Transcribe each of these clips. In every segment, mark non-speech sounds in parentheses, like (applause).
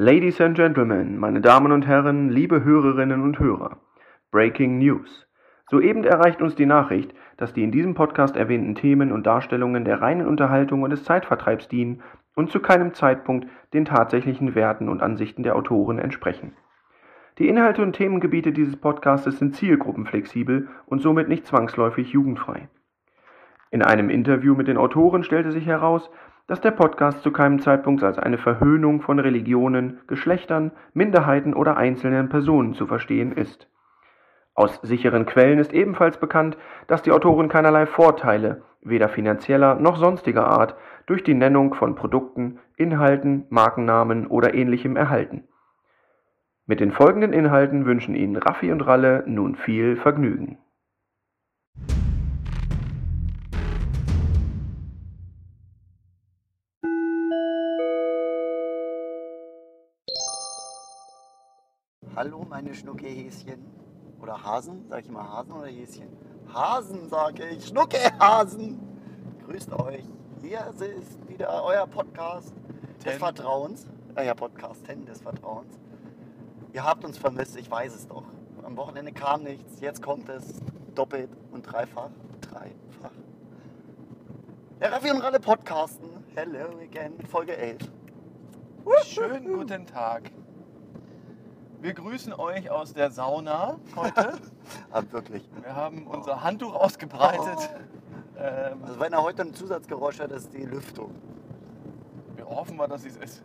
Ladies and Gentlemen, meine Damen und Herren, liebe Hörerinnen und Hörer. Breaking News. Soeben erreicht uns die Nachricht, dass die in diesem Podcast erwähnten Themen und Darstellungen der reinen Unterhaltung und des Zeitvertreibs dienen und zu keinem Zeitpunkt den tatsächlichen Werten und Ansichten der Autoren entsprechen. Die Inhalte und Themengebiete dieses Podcastes sind zielgruppenflexibel und somit nicht zwangsläufig jugendfrei. In einem Interview mit den Autoren stellte sich heraus, dass der Podcast zu keinem Zeitpunkt als eine Verhöhnung von Religionen, Geschlechtern, Minderheiten oder einzelnen Personen zu verstehen ist. Aus sicheren Quellen ist ebenfalls bekannt, dass die Autoren keinerlei Vorteile, weder finanzieller noch sonstiger Art, durch die Nennung von Produkten, Inhalten, Markennamen oder ähnlichem erhalten. Mit den folgenden Inhalten wünschen Ihnen Raffi und Ralle nun viel Vergnügen. Hallo, meine Schnuckehäschen. Oder Hasen? Sag ich mal Hasen oder Häschen? Hasen, sage ich. Schnuckehasen. Grüßt euch. Hier ist wieder euer Podcast des Ten. Vertrauens. Euer Podcast Ten des Vertrauens. Ihr habt uns vermisst, ich weiß es doch. Am Wochenende kam nichts, jetzt kommt es doppelt und dreifach. Dreifach. Der Raffi und Ralle Podcasten. Hello again, Folge 11. Schönen guten Tag. Wir grüßen euch aus der Sauna heute. (laughs) Ah, wirklich. Wir haben unser Handtuch ausgebreitet. Ähm, Also wenn er heute ein Zusatzgeräusch hat, ist die Lüftung. wir hoffen mal, dass es ist.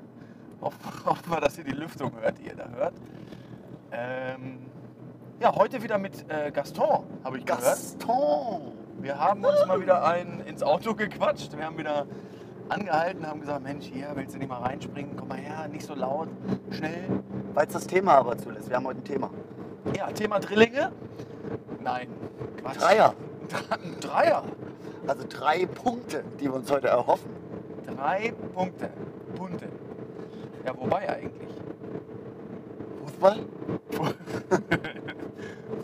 Hoffen, (laughs) hoffen wir, dass ihr die Lüftung hört, die ihr da hört. Ähm, ja, heute wieder mit äh, Gaston, habe ich gehört. Gaston! Wir haben uns mal wieder einen ins Auto gequatscht. Wir haben wieder angehalten, haben gesagt, Mensch, hier, willst du nicht mal reinspringen? Komm mal her, nicht so laut, schnell. Weil es das Thema aber zulässt. Wir haben heute ein Thema. Ja, Thema Drillinge? Nein. Quatsch. Dreier. Ein Dreier. Also drei Punkte, die wir uns heute erhoffen. Drei Punkte. Punkte. Ja, wobei eigentlich. Fußball? (laughs)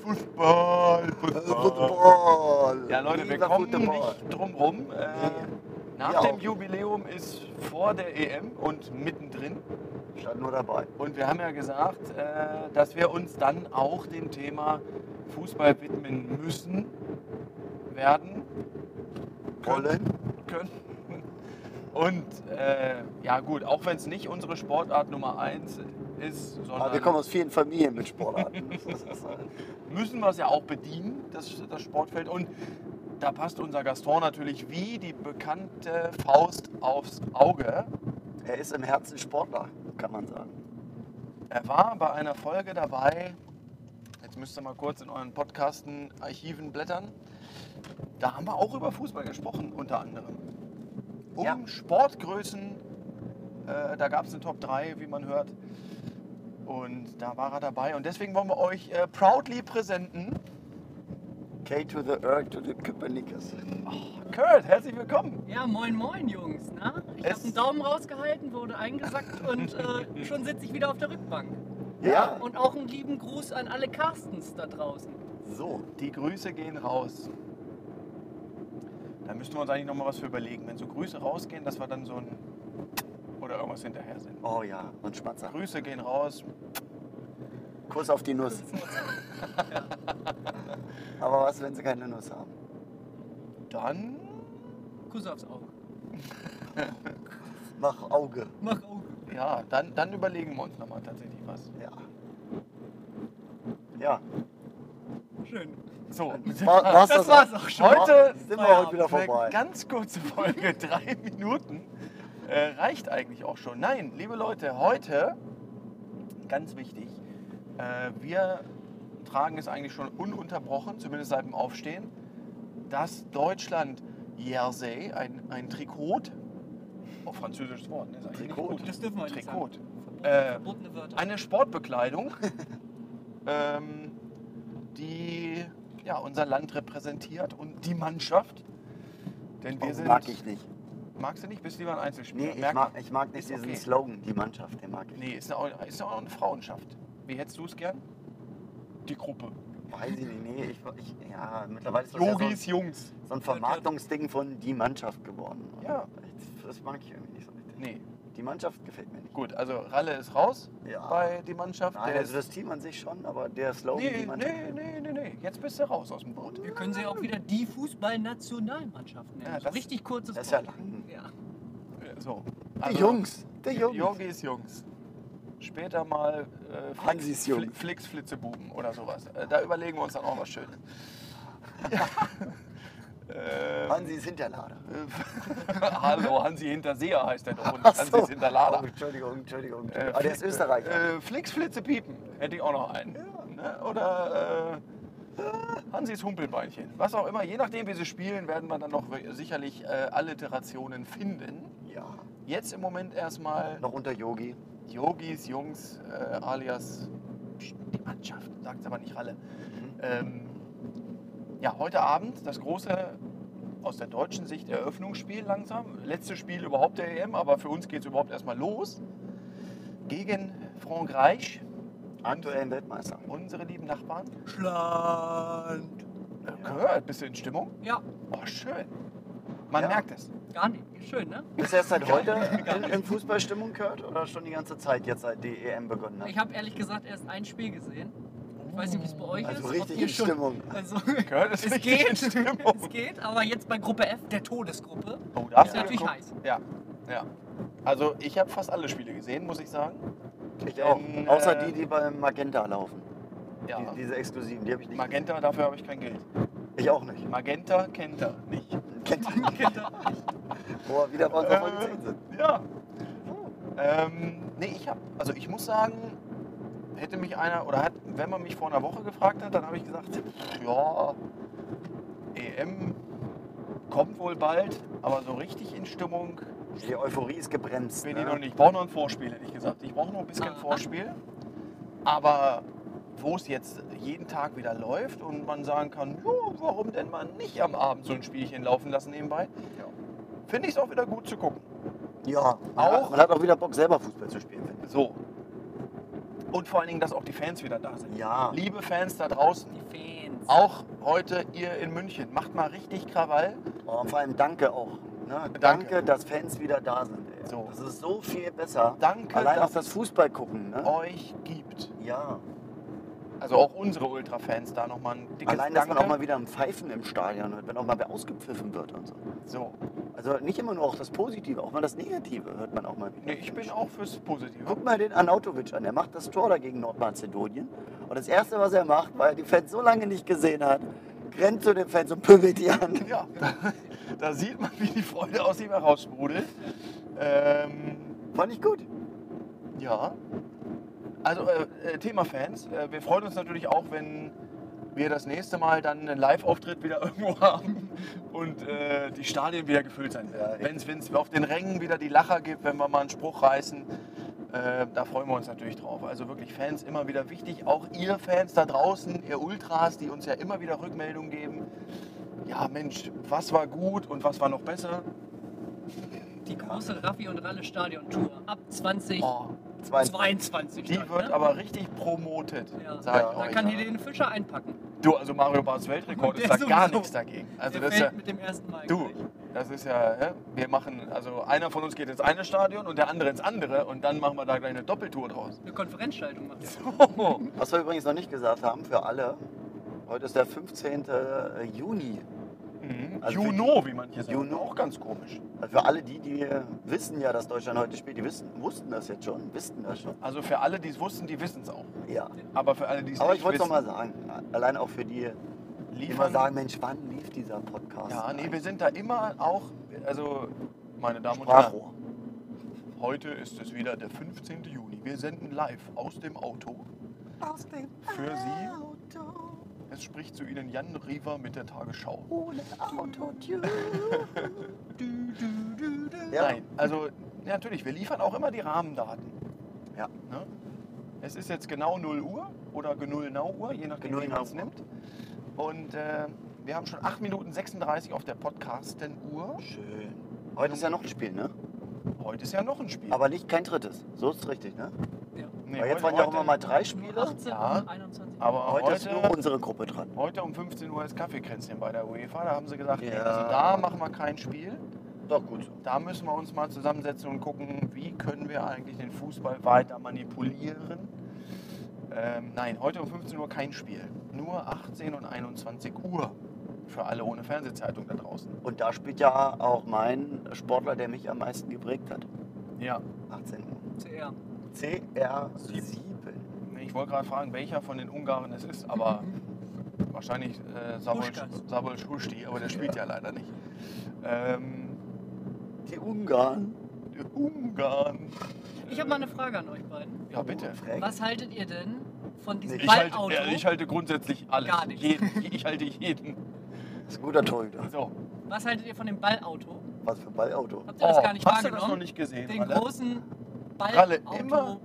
Fußball, Football. Ja, Leute, wir kommen Football. nicht drum rum. Äh, nach Ja. dem Jubiläum ist vor der EM und mittendrin. Stand nur dabei. Und wir haben ja gesagt, äh, dass wir uns dann auch dem Thema Fußball widmen müssen, werden, Wollen? können. Und äh, ja gut, auch wenn es nicht unsere Sportart Nummer eins ist, sondern Aber wir kommen aus vielen Familien mit Sportarten. (laughs) (laughs) müssen wir es ja auch bedienen, das, das Sportfeld. Und da passt unser Gaston natürlich wie die bekannte Faust aufs Auge. er ist im Herzen Sportler, kann man sagen. Er war bei einer Folge dabei, jetzt müsst ihr mal kurz in euren Podcasten, Archiven blättern. Da haben wir auch über Fußball gesprochen, unter anderem. Um Ja. Sportgrößen, äh, da gab es eine Top 3, wie man hört. Und da war er dabei. Und deswegen wollen wir euch äh, proudly präsenten. K to the Earth to the Copernicus. Kurt, herzlich willkommen. Ja, moin moin Jungs. Na? Ich habe einen Daumen rausgehalten, wurde eingesackt (laughs) und äh, schon sitze ich wieder auf der Rückbank. Ja, Und auch einen lieben Gruß an alle Carstens da draußen. so. Die Grüße gehen raus. Da müssten wir uns eigentlich noch mal was für überlegen. Wenn so Grüße rausgehen, dass wir dann so ein. oder irgendwas hinterher sind. Oh ja, und Schmatzer. Grüße gehen raus. Kuss auf die Nuss. (laughs) Aber was, wenn sie keine Nuss haben? Dann. Kuss aufs Auge. (laughs) Mach Auge. Mach Auge. Ja, dann, dann überlegen wir uns noch mal tatsächlich was. Ja. Ja. Schön. So, War, war's Das war's auch schon. Heute sind wir heute wieder eine vorbei. ganz kurze Folge, (laughs) drei Minuten. Äh, reicht eigentlich auch schon. Nein, liebe Leute, heute, ganz wichtig, äh, wir tragen es eigentlich schon ununterbrochen, zumindest seit dem Aufstehen, das Deutschland Jersey, ein, ein Trikot, oh, französisches Wort, ne? Trikot. Das dürfen wir nicht Trikot. sagen. Äh, Verbotene Wörter. Eine Sportbekleidung, (laughs) ähm, die ja, unser Land repräsentiert und die Mannschaft. Denn wir Oh, sind. mag ich nicht. Magst du nicht? Bist du lieber ein Einzelspieler? Nee, ich Merk- mag, ich mag nicht Ist diesen okay. Slogan, die Mannschaft, den mag ich. Nee, ist ja auch, ist ja auch eine Frauenschaft. Wie hättest du es gern? Die Gruppe. Weiß ich nicht, nee, ich, ich, ja, mittlerweile ist das ja so, Yogis, Jungs. so ein Vermarktungsding von die Mannschaft geworden. Ja. Das mag ich irgendwie nicht so richtig. Nee, Die Mannschaft gefällt mir nicht. Gut, also Ralle ist raus Ja. bei die Mannschaft. Nein, Der also das Team an sich schon, aber der Slogan, die nee, Mannschaft. nee, nee, nee, nee. Jetzt bist du raus aus dem Boot. Wir können sie auch wieder die Fußballnationalmannschaft nennen. Ja, so das- richtig kurzes Das ist ja lang. Ja. So. Die Also, Jungs, die Jungs. Jogis Jungs. Später mal äh, Flix, Hansis Jungs. Fli- Flix Flitzebuben oder sowas. Äh, da überlegen wir uns dann auch was Schönes. (laughs) ähm, Hansis Hinterlader. (laughs) Hallo, Hansi Hinterseher heißt der doch. Und Hansis so. Hinterlader. Oh, Entschuldigung, Entschuldigung. Äh, ah, der ist Österreicher. Äh, Flix Flitze Piepen. Hätte ich auch noch einen. Ne? Oder äh, Hansis Humpelbeinchen. Was auch immer. Je nachdem, wie sie spielen, werden wir dann noch sicherlich äh, Alliterationen finden. ja. Jetzt im Moment erstmal Noch unter Yogi. Yogis, Jungs, äh, alias die Mannschaft, sagt aber nicht Ralle. Ähm, ja, heute Abend das große, aus der deutschen Sicht, Eröffnungsspiel langsam. Letztes Spiel überhaupt der EM, aber für uns geht es überhaupt erstmal los. Gegen Frankreich, Aktuellen Weltmeister. unsere lieben Nachbarn. Schland. Gehört, bist du in Stimmung? Ja, Oh, schön. Man Ja. merkt es. Gar nicht. Schön, ne? Bist du erst seit heute in, in Fußballstimmung gehört oder schon die ganze Zeit jetzt seit die EM begonnen hat? Ich habe ehrlich gesagt erst ein Spiel gesehen. Ich weiß nicht, wie es bei euch Also ist. richtig in schon- Stimmung. Also, Gehört es es geht. Stimmung. Es geht, aber jetzt bei Gruppe F, der Todesgruppe, Oh, da ist du natürlich geguckt? heiß. Ja, ja. Also ich habe fast alle Spiele gesehen, muss ich sagen. Ich auch. Denn, Außer äh, die, die beim Magenta laufen. Ja. Die, diese exklusiven, die habe ich nicht. Magenta, dafür habe ich kein Geld. Ich auch nicht. Magenta kennt er nicht. Kennt ihr? Wo wir wieder bei unserer Folge 10 sind. Ja. Ähm, nee, ich habe, also ich muss sagen, hätte mich einer, oder hat, wenn man mich vor einer Woche gefragt hat, dann habe ich gesagt, ja, EM kommt wohl bald, aber so richtig in Stimmung Die Euphorie ist gebremst. bin ne? ich noch nicht. Ich brauche noch ein Vorspiel, hätte ich gesagt. Ich brauche noch ein bisschen Ah. Vorspiel. Aber wo es jetzt jeden Tag wieder läuft und man sagen kann, jo, warum denn mal nicht am Abend so ein Spielchen laufen lassen nebenbei, Ja. Finde ich es auch wieder gut zu gucken. Ja, man Auch- Hat, man hat auch wieder Bock, selber Fußball zu spielen, finde So. Und vor allen Dingen, dass auch die Fans wieder da sind. Ja. Liebe Fans da draußen, Die Fans. auch heute ihr in München, macht mal richtig Krawall. Oh, und vor allem danke auch. Ne? Danke. Danke. dass Fans wieder da sind. Ey. So. Das ist so viel besser. Danke, Allein dass auch das Fußball gucken. Ne? euch gibt. Ja. Also auch unsere Ultra-Fans da nochmal ein dickes Allein, dass Danke. man auch mal wieder ein Pfeifen im Stadion hört, wenn auch mal wer ausgepfiffen wird und so. so. Also nicht immer nur auch das Positive, auch mal das Negative hört man auch mal wieder. Nee, ich bin auch fürs Positive. Guck mal den Anautovic an, der macht das Tor da gegen Nordmazedonien. Und das Erste, was er macht, weil er die Fans so lange nicht gesehen hat, rennt zu den Fans und pöbelt die an. (laughs) Ja, da, da sieht man, wie die Freude aus ihm heraussprudelt. Ähm, Fand ich gut. ja. Also, äh, äh, Thema Fans. Äh, wir freuen uns natürlich auch, wenn wir das nächste Mal dann einen Live-Auftritt wieder (laughs) irgendwo haben und äh, die Stadien wieder gefüllt sein Ja, werden. wenn es auf den Rängen wieder die Lacher gibt, wenn wir mal einen Spruch reißen. Äh, da freuen wir uns natürlich drauf. Also wirklich Fans immer wieder wichtig. Auch ihr Fans da draußen, ihr Ultras, die uns ja immer wieder Rückmeldungen geben. Ja, Mensch, was war gut und was war noch besser? Die große Raffi und Ralle Stadion Tour ab 2022 Oh, 22. die dann, wird ne? aber richtig promotet, ja. sag Ja. ich Da euch. kann Helene Fischer einpacken. Du, also Mario Barts Weltrekord ist da gar nichts dagegen. Also Der das ist ja, mit dem ersten Mal. du, das ist ja, wir machen, also einer von uns geht ins eine Stadion und der andere ins andere und dann machen wir da gleich eine Doppeltour draus. Eine Konferenzschaltung machen. wir. Was wir übrigens noch nicht gesagt haben für alle, heute ist der 15. Juni. Mhm. Also für Juno, wie manche sagen. Juno. Auch ganz komisch. Also für alle die, die wissen ja, dass Deutschland heute spielt, die wissen, wussten das jetzt schon, wussten das schon. Also für alle, die es wussten, die wissen es auch. Ja. Aber für alle, die es Aber nicht ich wollte es wissen, noch mal sagen, allein auch für die, die immer sagen, Mensch, wann lief dieser Podcast? ja, nee, wir sind da immer auch, also meine Damen und Herren, Sprachrohr. heute ist es wieder der 15. Juni. Wir senden live aus dem Auto Aus dem für Sie. Auto, Es spricht zu Ihnen Jan Riva mit der Tagesschau. ohne Autotune. (laughs) Du, du, du, du. Ja. Nein, also ja, natürlich, wir liefern auch immer die Rahmendaten. Ja. Ne? Es ist jetzt genau 0 Uhr oder genau Uhr, je nachdem, wie man es nimmt. Und äh, wir haben schon 8 Minuten 36 auf der Podcasten-Uhr. Schön. Heute ist ja noch ein Spiel, ne? Heute ist ja noch ein Spiel. Aber nicht kein drittes. So ist es richtig, ne? Nee, Weil jetzt heute- waren ja auch heute- immer mal drei Spiele. 18 Ja. und 21. Aber Heute, ist nur heute, unsere Gruppe dran. heute um 15 Uhr ist Kaffeekränzchen bei der UEFA. Da haben sie gesagt, nee, Ja. also da machen wir kein Spiel. Doch gut so. Da müssen wir uns mal zusammensetzen und gucken, wie können wir eigentlich den Fußball weiter manipulieren. Ähm, nein, heute um 15 Uhr kein Spiel. Nur 18 und 21 Uhr. Für alle ohne Fernsehzeitung da draußen. Und da spielt ja auch mein Sportler, der mich am meisten geprägt hat. Ja. 18 Uhr. CR. CR7. Ich wollte gerade fragen, welcher von den Ungarn es ist, aber (laughs) wahrscheinlich äh, Sabol Schusti, aber der spielt ja, leider nicht. Ähm, Die Ungarn. die Ungarn. Ich habe mal eine Frage an euch beiden. Ja, bitte. Was haltet ihr denn von diesem Ich halte, Ballauto? ja, ich halte grundsätzlich alles. Gar nichts. Jeden, ich halte jeden. Das ist ein guiter Torhüter. So. Was haltet ihr von dem Ballauto? Was für ein Ballauto. Habt ihr das gar nicht Oh, hast du das wahrgenommen? noch nicht gesehen? Den Ralle? großen Ralle, immer-.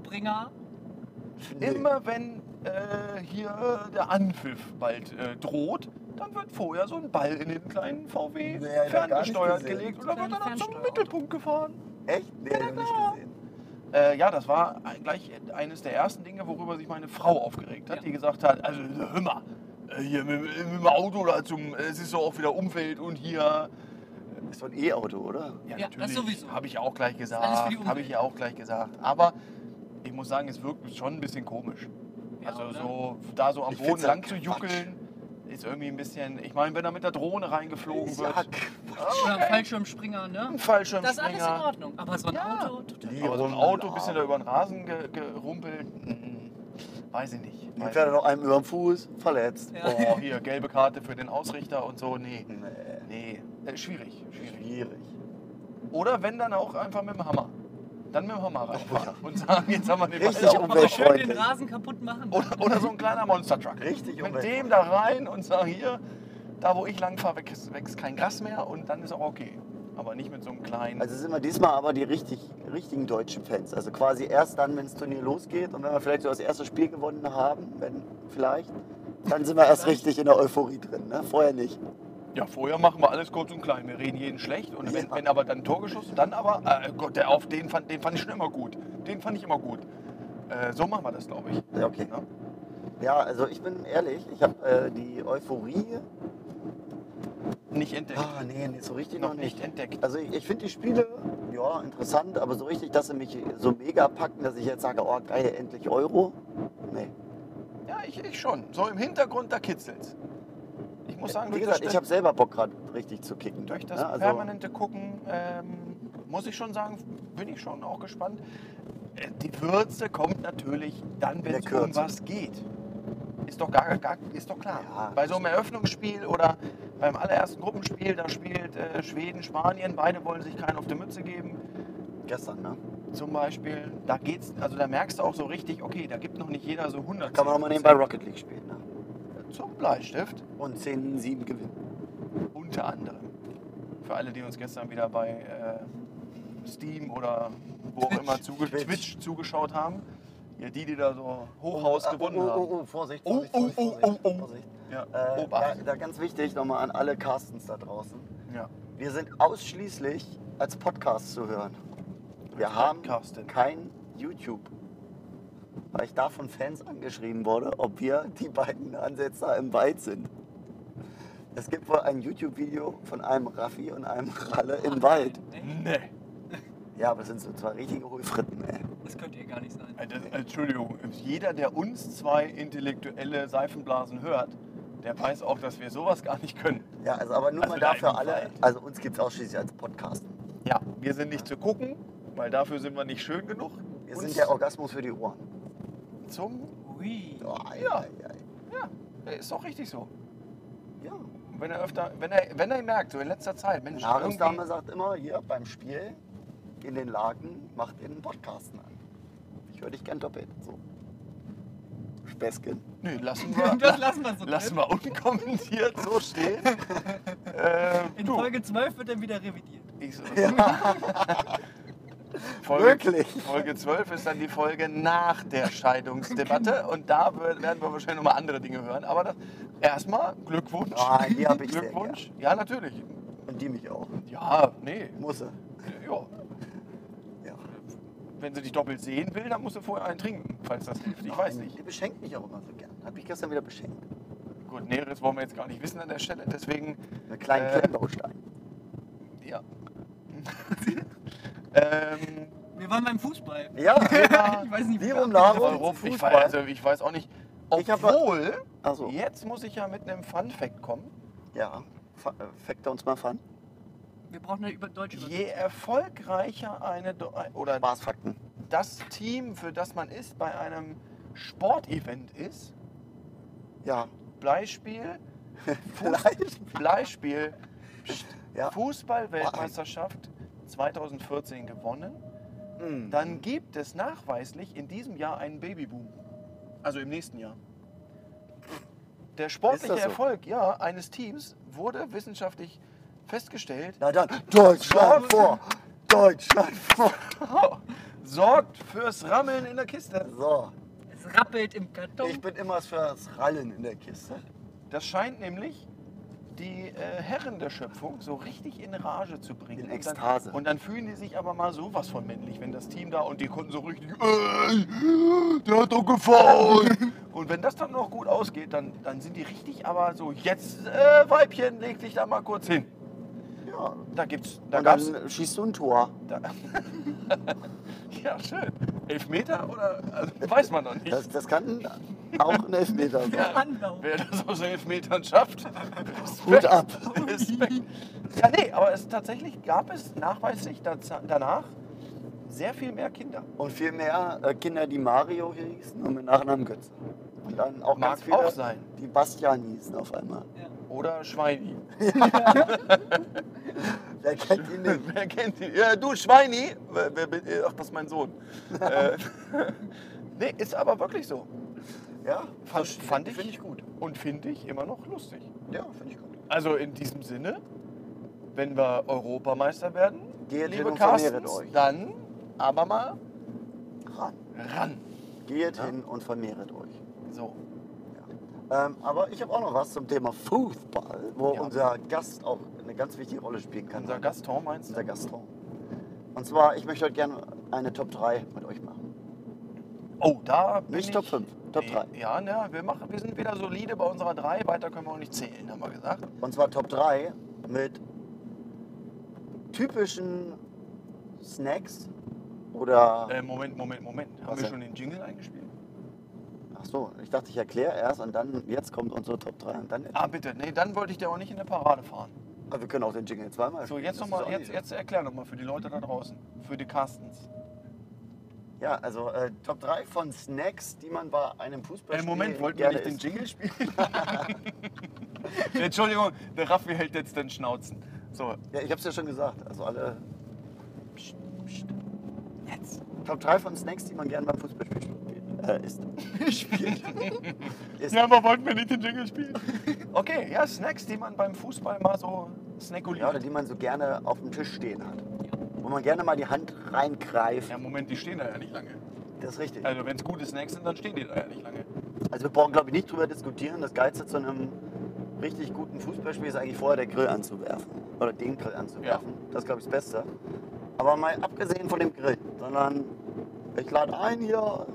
Immer wenn äh, hier der Anpfiff bald äh, droht, dann wird vorher so ein Ball in den kleinen VW Nee, ferngesteuert gelegt und dann wird er dann zum. Mittelpunkt gefahren. Echt? Nee, ich nicht gesehen. Äh, ja, das war gleich eines der ersten Dinge, worüber sich meine Frau aufgeregt hat, Ja. die gesagt hat, also hör mal, äh, hier mit, mit dem Auto da zum, es ist doch auch wieder Umwelt und hier. Ist doch ein E-Auto, oder? Ja, das sowieso. Habe ich ja auch gleich gesagt. Habe ich ja auch gleich gesagt. Aber ich muss sagen, es wirkt schon ein bisschen komisch. Ja, also oder? so da so am Ich Boden ja lang zu Quatsch. juckeln, ist irgendwie ein bisschen. Ich meine, wenn er mit der Drohne reingeflogen Ist wird, ja Oder ein Fallschirmspringer, ne? ein Das Fallschirmspringer. ist alles in Ordnung. Aber so ein Ja. Auto, total. Aber so ein Auto, ein bisschen da über den Rasen ge gerumpelt, mm, weiß ich nicht. Dann Weiß fährt er noch einem über den Fuß, verletzt. Ja. Oh, hier, gelbe Karte für den Ausrichter und so. Nee, Nee, nee, äh, schwierig, schwierig. schwierig. Oder wenn dann auch einfach mit dem Hammer. Dann mit dem Hammer reinfahren ja. und sagen, jetzt haben wir den Richtig Ball Aber schön den. Rasen kaputt machen. Oder, oder so ein kleiner Monster-Truck. Richtig Mit dem da rein und sagen, hier, da wo ich lang fahre, wächst, wächst kein Gras mehr und dann ist auch okay. Aber nicht mit so einem kleinen. Also sind wir diesmal aber die richtig, richtigen deutschen Fans. Also quasi erst dann, wenn das Turnier losgeht und wenn wir vielleicht so das erste Spiel gewonnen haben, wenn vielleicht, dann sind wir erst richtig in der Euphorie drin. Ne? Vorher nicht. Ja, vorher machen wir alles kurz und klein. Wir reden jeden schlecht. Und wenn, wenn aber dann ein Tor geschossen, dann aber, äh, Gott, der auf den fand, den fand ich schon immer gut. Den fand ich immer gut. Äh, so machen wir das, glaube ich. Ja, okay. Ja? Ja, also ich bin ehrlich, ich habe äh, die Euphorie. Nicht entdeckt. Ah, nee, nee, so richtig noch noch nicht nicht. entdeckt. Also ich, ich finde die Spiele, ja, interessant, aber so richtig, dass sie mich so mega packen, dass ich jetzt sage, oh geil, endlich Euro. Nee. Ja, ich, ich schon. So im Hintergrund, da kitzelt's. Ich muss sagen, Wie gesagt, ich habe selber Bock gerade richtig zu kicken. durch das ne? also, permanente Gucken, ähm, muss ich schon sagen, bin ich schon auch gespannt. Äh, Die Würze kommt natürlich dann, wenn es um was geht. Ist doch, gar, gar, ist doch klar. Ja, Bei so einem Eröffnungsspiel oder beim allerersten Gruppenspiel, da spielt äh, Schweden, Spanien, beide wollen sich keinen auf die Mütze geben. Gestern, ne? Zum Beispiel, da geht's, also da merkst du auch so richtig, okay, da gibt noch nicht jeder so 100 Kann man nochmal nebenbei Rocket League spielen. Ne? Zum Bleistift. Und 10-7 gewinnen. Unter anderem. Für alle, die uns gestern wieder bei äh, Steam oder wo auch immer zuge Twitch. Twitch zugeschaut haben. Ja, die, die da so Hochhaus gewonnen oh, oh, haben. Oh, oh, Vorsicht, Oh, Vorsicht, Vorsicht, Vorsicht. Vorsicht. Ja, Äh, da, Obacht. da ganz wichtig nochmal an alle Carstens da draußen. Ja. Wir sind ausschließlich als Podcast zu hören. Wir haben kein YouTube. Weil ich da von Fans angeschrieben wurde, ob wir die beiden Ansetzer im Wald sind. Es gibt wohl ein YouTube-Video von einem Raffi und einem Ralle im Wald. Nee. Ja, aber das sind so zwei richtige Hohlfritten, ey. Das könnte ihr gar nicht sein. Äh, das- Entschuldigung, jeder, der uns zwei intellektuelle Seifenblasen hört, der weiß auch, dass wir sowas gar nicht können. Ja, also aber nur Also mal da dafür alle. Also uns gibt es ausschließlich als Podcast. Ja, wir sind nicht zu gucken, weil dafür sind wir nicht schön genug. Wir Uns sind der Orgasmus für die Ohren. Zum. Ui. Oh, Ja. ei, ei, ei. Ja, ist doch richtig so. ja. Wenn er öfter, wenn er, wenn er merkt, so in letzter Zeit, Mensch, Haarungsdame sagt immer, hier beim Spiel in den Lagen macht ihr den Podcasten an. Ich höre dich gern doppelt. So. Späßchen. Nö, lassen (laughs) wir, Das lassen wir so lassen wir unkommentiert so stehen. (laughs) äh, In du, Folge 12 wird dann wieder revidiert. ich, Ja, (laughs) Folge, Wirklich? Folge 12 ist dann die Folge nach der Scheidungsdebatte und da werden wir wahrscheinlich nochmal andere Dinge hören. Aber das, erstmal Glückwunsch. Nein, die hab ich sehr Glückwunsch. Ja, natürlich. und die mich auch. Ja, nee. Muss sie. Ja. Ja. Wenn sie dich doppelt sehen will, dann musst du vorher einen trinken, falls das hilft. Ich weiß nicht. Die beschenkt mich auch immer so gern. Hat mich gestern wieder beschenkt. Gut, Näheres wollen wir jetzt gar nicht wissen an der Stelle. Deswegen, Mit kleinen Äh, Klemmbausteinen. ja. (laughs) Ähm, Wir waren beim Fußball. Ja, (laughs) Ich weiß nicht, Virum Larum, ich, weiß, also ich weiß auch nicht. Ich hab- Obwohl, Also, jetzt muss ich ja mit einem Fun Fact kommen. ja, äh, Factor uns mal fun. Wir brauchen eine über deutsche Je erfolgreicher eine Do- oder Spaßfakten. das Team, für das man ist, bei einem Sportevent ist, Ja, Beispiel, vielleicht. (laughs) Beispiel Psst, Ja. Fußball-Weltmeisterschaft 2014 gewonnen, Hm. dann gibt es nachweislich in diesem Jahr einen Babyboom. Also im nächsten Jahr. Der sportliche so? Erfolg ja, eines Teams wurde wissenschaftlich festgestellt, Na dann, Deutschland vor! Deutschland vor! (laughs) sorgt fürs Rammeln in der Kiste. So, Es rappelt im Karton. ich bin immer fürs Rallen in der Kiste. Das scheint nämlich die äh, Herren der Schöpfung so richtig in Rage zu bringen. In Und Ekstase. Dann, und dann fühlen die sich aber mal sowas von männlich, wenn das Team da und die konnten so richtig, ey, der hat doch gefallen. und wenn das dann noch gut ausgeht, dann, dann sind die richtig aber so, jetzt äh, Weibchen, leg dich da mal kurz hin. Ja. Da gibt's, da Und gab's, dann schießt du ein Tor. (laughs) ja schön. Elfmeter oder, also, weiß man noch nicht. Das, das kann auch ein Elfmeter sein. Ja. Wer das aus Elfmetern schafft, Hut ab. Respekt. Ja, nee, aber es tatsächlich gab es nachweislich danach sehr viel mehr Kinder. Und viel mehr äh, Kinder, die Mario hießen und mit Nachnamen Götze. Und dann auch Mag ganz viele, auch sein. die Bastian hießen auf einmal. Oder Schweini. (laughs) Wer kennt ihn nicht? Wer kennt ihn? Ja, du Schweini. Wer, wer, bin- ach, das ist mein Sohn. (laughs) äh, (laughs) nee, ist aber wirklich so. Ja, Fand, fand ich, Finde ich gut. Und finde ich immer noch lustig. Ja, finde ich gut. Also in diesem Sinne, wenn wir Europameister werden, Geht hin liebe und vermehret Carstens, euch. dann aber mal Ran. ran. Geht Ja. hin und vermehret euch. So. Ähm, aber ich habe auch noch was zum Thema Fußball, wo Ja. unser Gast auch eine ganz wichtige Rolle spielen kann. Unser Gaston meinst du? Unser Gaston. Und zwar, ich möchte heute gerne eine Top 3 mit euch machen. Oh, da bin Nicht ich, Top 5, Top Nee, 3. Ja, ne, wir, machen, wir sind wieder solide bei unserer 3. Weiter können wir auch nicht zählen, haben wir gesagt. Und zwar Top 3 mit typischen Snacks oder. Äh, Moment, Moment, Moment. Haben wir schon den Jingle eingespielt? Ach so, ich dachte, ich erkläre erst und dann, jetzt kommt unsere Top 3 und dann. Ah, bitte. Nee, dann wollte ich dir auch nicht in der Parade fahren. Aber wir können auch den Jingle zweimal So, jetzt nochmal, jetzt, jetzt erklär nochmal für die Leute da draußen. Für die Carstens. Ja, also äh, Top 3 von Snacks, die man bei einem Äh, Fußballspiel Moment, wollten wir nicht den. Jingle spielen? (laughs) (laughs) Entschuldigung, der Raffi hält jetzt den Schnauzen. So, Ja, ich hab's ja schon gesagt. Also alle. Psst, psst. jetzt. Top 3 von Snacks, die man gerne beim Fußballspiel spielt. Äh, isst. (laughs) spielt. isst. aber wollten wir nicht den Jingle spielen? Okay, ja, Snacks, die man beim Fußball mal so snackoliert. Ja, oder die man so gerne auf dem Tisch stehen hat. Wo man gerne mal die Hand reingreift. Ja, Moment, die stehen da ja nicht lange. Das ist richtig. Also wenn es gute Snacks sind, dann stehen die da ja nicht lange. Also wir brauchen, glaube ich, nicht drüber diskutieren. Das Geilste zu einem richtig guten Fußballspiel ist eigentlich vorher der Grill anzuwerfen. Oder den Grill anzuwerfen. Das ist, glaube ich, das Beste. Aber mal abgesehen von dem Grill, sondern ich lade ein hier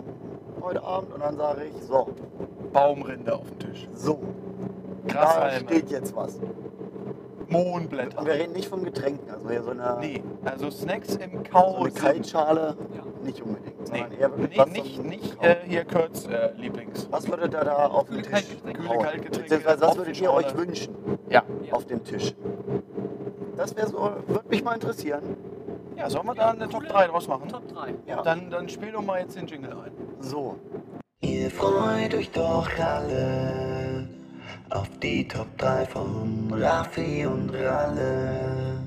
heute Abend und dann sage ich, so, Baumrinde auf dem Tisch. so, da Grashalme, steht jetzt was. Mohnblätter. Und wir reden nicht von Getränken, also hier so eine, Nee, also Snacks im so eine Kau. Kaltschale, Ja. nicht unbedingt, Nee, sondern eher wirklich nee was nicht, zum nicht Kauen. äh, hier Kurz äh, Lieblings. Was würdet ihr da auf Kühle Tisch Kaltgetränke. Kühle? Kaltgetränke, Beziehungsweise was würdet ihr euch wünschen Ja. Ja. auf dem Tisch? Das wäre so, würde mich mal interessieren. Ja, sollen wir da eine Top 3 draus machen? Top 3. Ja. Dann, dann spiel doch mal jetzt den Jingle ein. So, Ihr freut euch doch alle auf die Top 3 von Raffi und Ralle.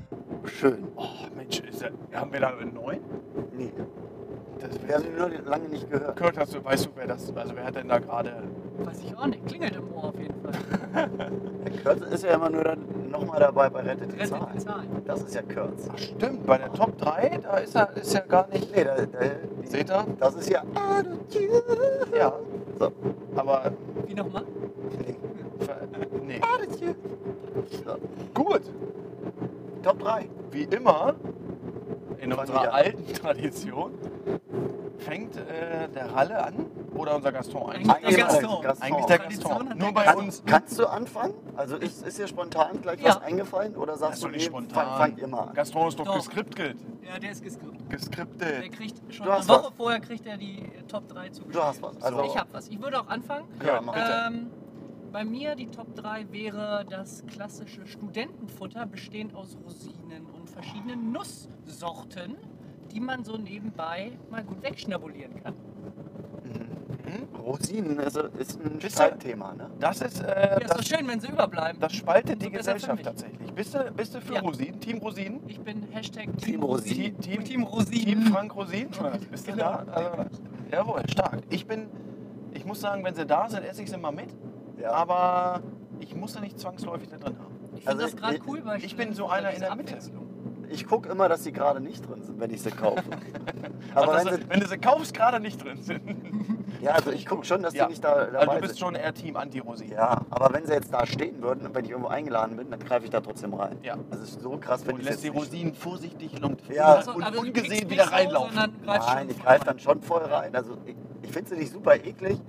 schön. Oh, Mensch, ist der, haben wir da einen neuen? Nee, Das wir haben ihn nur lange nicht gehört. Kurt, hast du, weißt du, wer das Also wer hat denn da gerade. Weiß ich auch nicht. Klingelt im Ohr auf jeden Fall. (laughs) Kurt ist ja immer nur dann nochmal dabei bei Rettet die Rettet Zahlen. die Zahlen. Das ist ja Kurt. Ach stimmt, bei der Top 3, da ist er ist ja gar nicht. Nee, da, da, Seht ihr? das ist ja. Ja. So. Aber. Wie nochmal? Nee. Nee. So. Gut. Top 3. Wie immer, in unserer alten Tradition, fängt äh, der Ralle an oder unser Gaston eigentlich? Eigentlich der Gaston. Gaston. Eigentlich der Gaston. hat Nur bei Gaston. uns. Kannst du anfangen? Also ist, ist dir spontan gleich Ja. was eingefallen? Oder Das sagst ist du, doch nicht nee, spontan. fang, fang immer an? Gaston ist doch, Doch. geskriptet. Ja, der ist geskriptet. Der Geskriptet. kriegt schon Du eine hast Woche was. vorher kriegt er die Top 3 zugeschrieben. Du hast was. Also, Ich hab was. Ich würde auch anfangen. Ja, Ja, mach. bitte. Ähm, bei mir die Top 3 wäre das klassische Studentenfutter, bestehend aus Rosinen verschiedenen Nusssorten, die man so nebenbei mal gut wegschnabulieren kann. Mhm. Rosinen ist, ist ein ihr- Streitthema, ne? Das ist, äh, Ja, ist doch das, schön, wenn sie überbleiben. das spaltet die besser für Gesellschaft tatsächlich. Bist du, bist du für Ja. Rosinen? Team Rosinen? Ich bin Hashtag Team Team Rosinen. Rosinen. Team, Team Rosinen. Team Frank Rosin? Oder Bist du Genau. da? Also, jawohl, stark. Ich bin, ich muss sagen, wenn sie da sind, esse ich sie mal mit. Ja. Aber ich muss sie nicht zwangsläufig da drin haben. Ich finde Also das gerade ich- cool, weil ich bin so einer in der Mitte. Ich gucke immer, dass die gerade nicht drin sind, wenn ich sie kaufe. (laughs) Aber wenn wenn, sie, sie, wenn du sie kaufst, gerade nicht drin sind. ja, also ich gucke schon, dass Ja. die nicht da Also dabei du bist sind. schon eher Team Anti-Rosin. Ja, aber wenn sie jetzt da stehen würden und wenn ich irgendwo eingeladen bin, dann greife ich da trotzdem rein. Ja. Also so krass finde Und ich lässt die. Rosinen vorsichtig und, Ja. Also, und kriegst ungesehen wieder reinlaufen. Nein, ich greife dann schon voll rein. Also ich, ich finde sie nicht super eklig,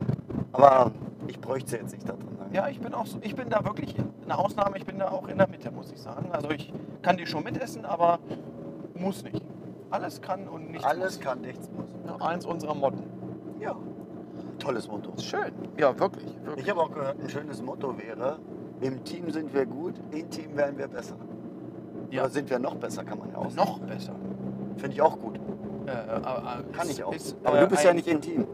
aber ich bräuchte sie jetzt nicht da drin. Ja, ich bin auch so, ich bin da wirklich eine Ausnahme, ich bin da auch in der Mitte, muss ich sagen. Also ich kann die schon mitessen, aber muss nicht. Alles kann und nichts Alles muss. kann, nichts muss. Ja, eins unserer Motten. Ja, tolles Motto. Schön. Ja, wirklich. wirklich. Ich habe auch gehört, ein schönes Motto wäre, im Team sind wir gut, im Team werden wir besser. Ja. Oder sind wir noch besser, kann man ja auch sagen. noch besser. Finde ich auch gut. Äh, aber, Kann es ich auch. ist, aber äh, du bist ja nicht im Team.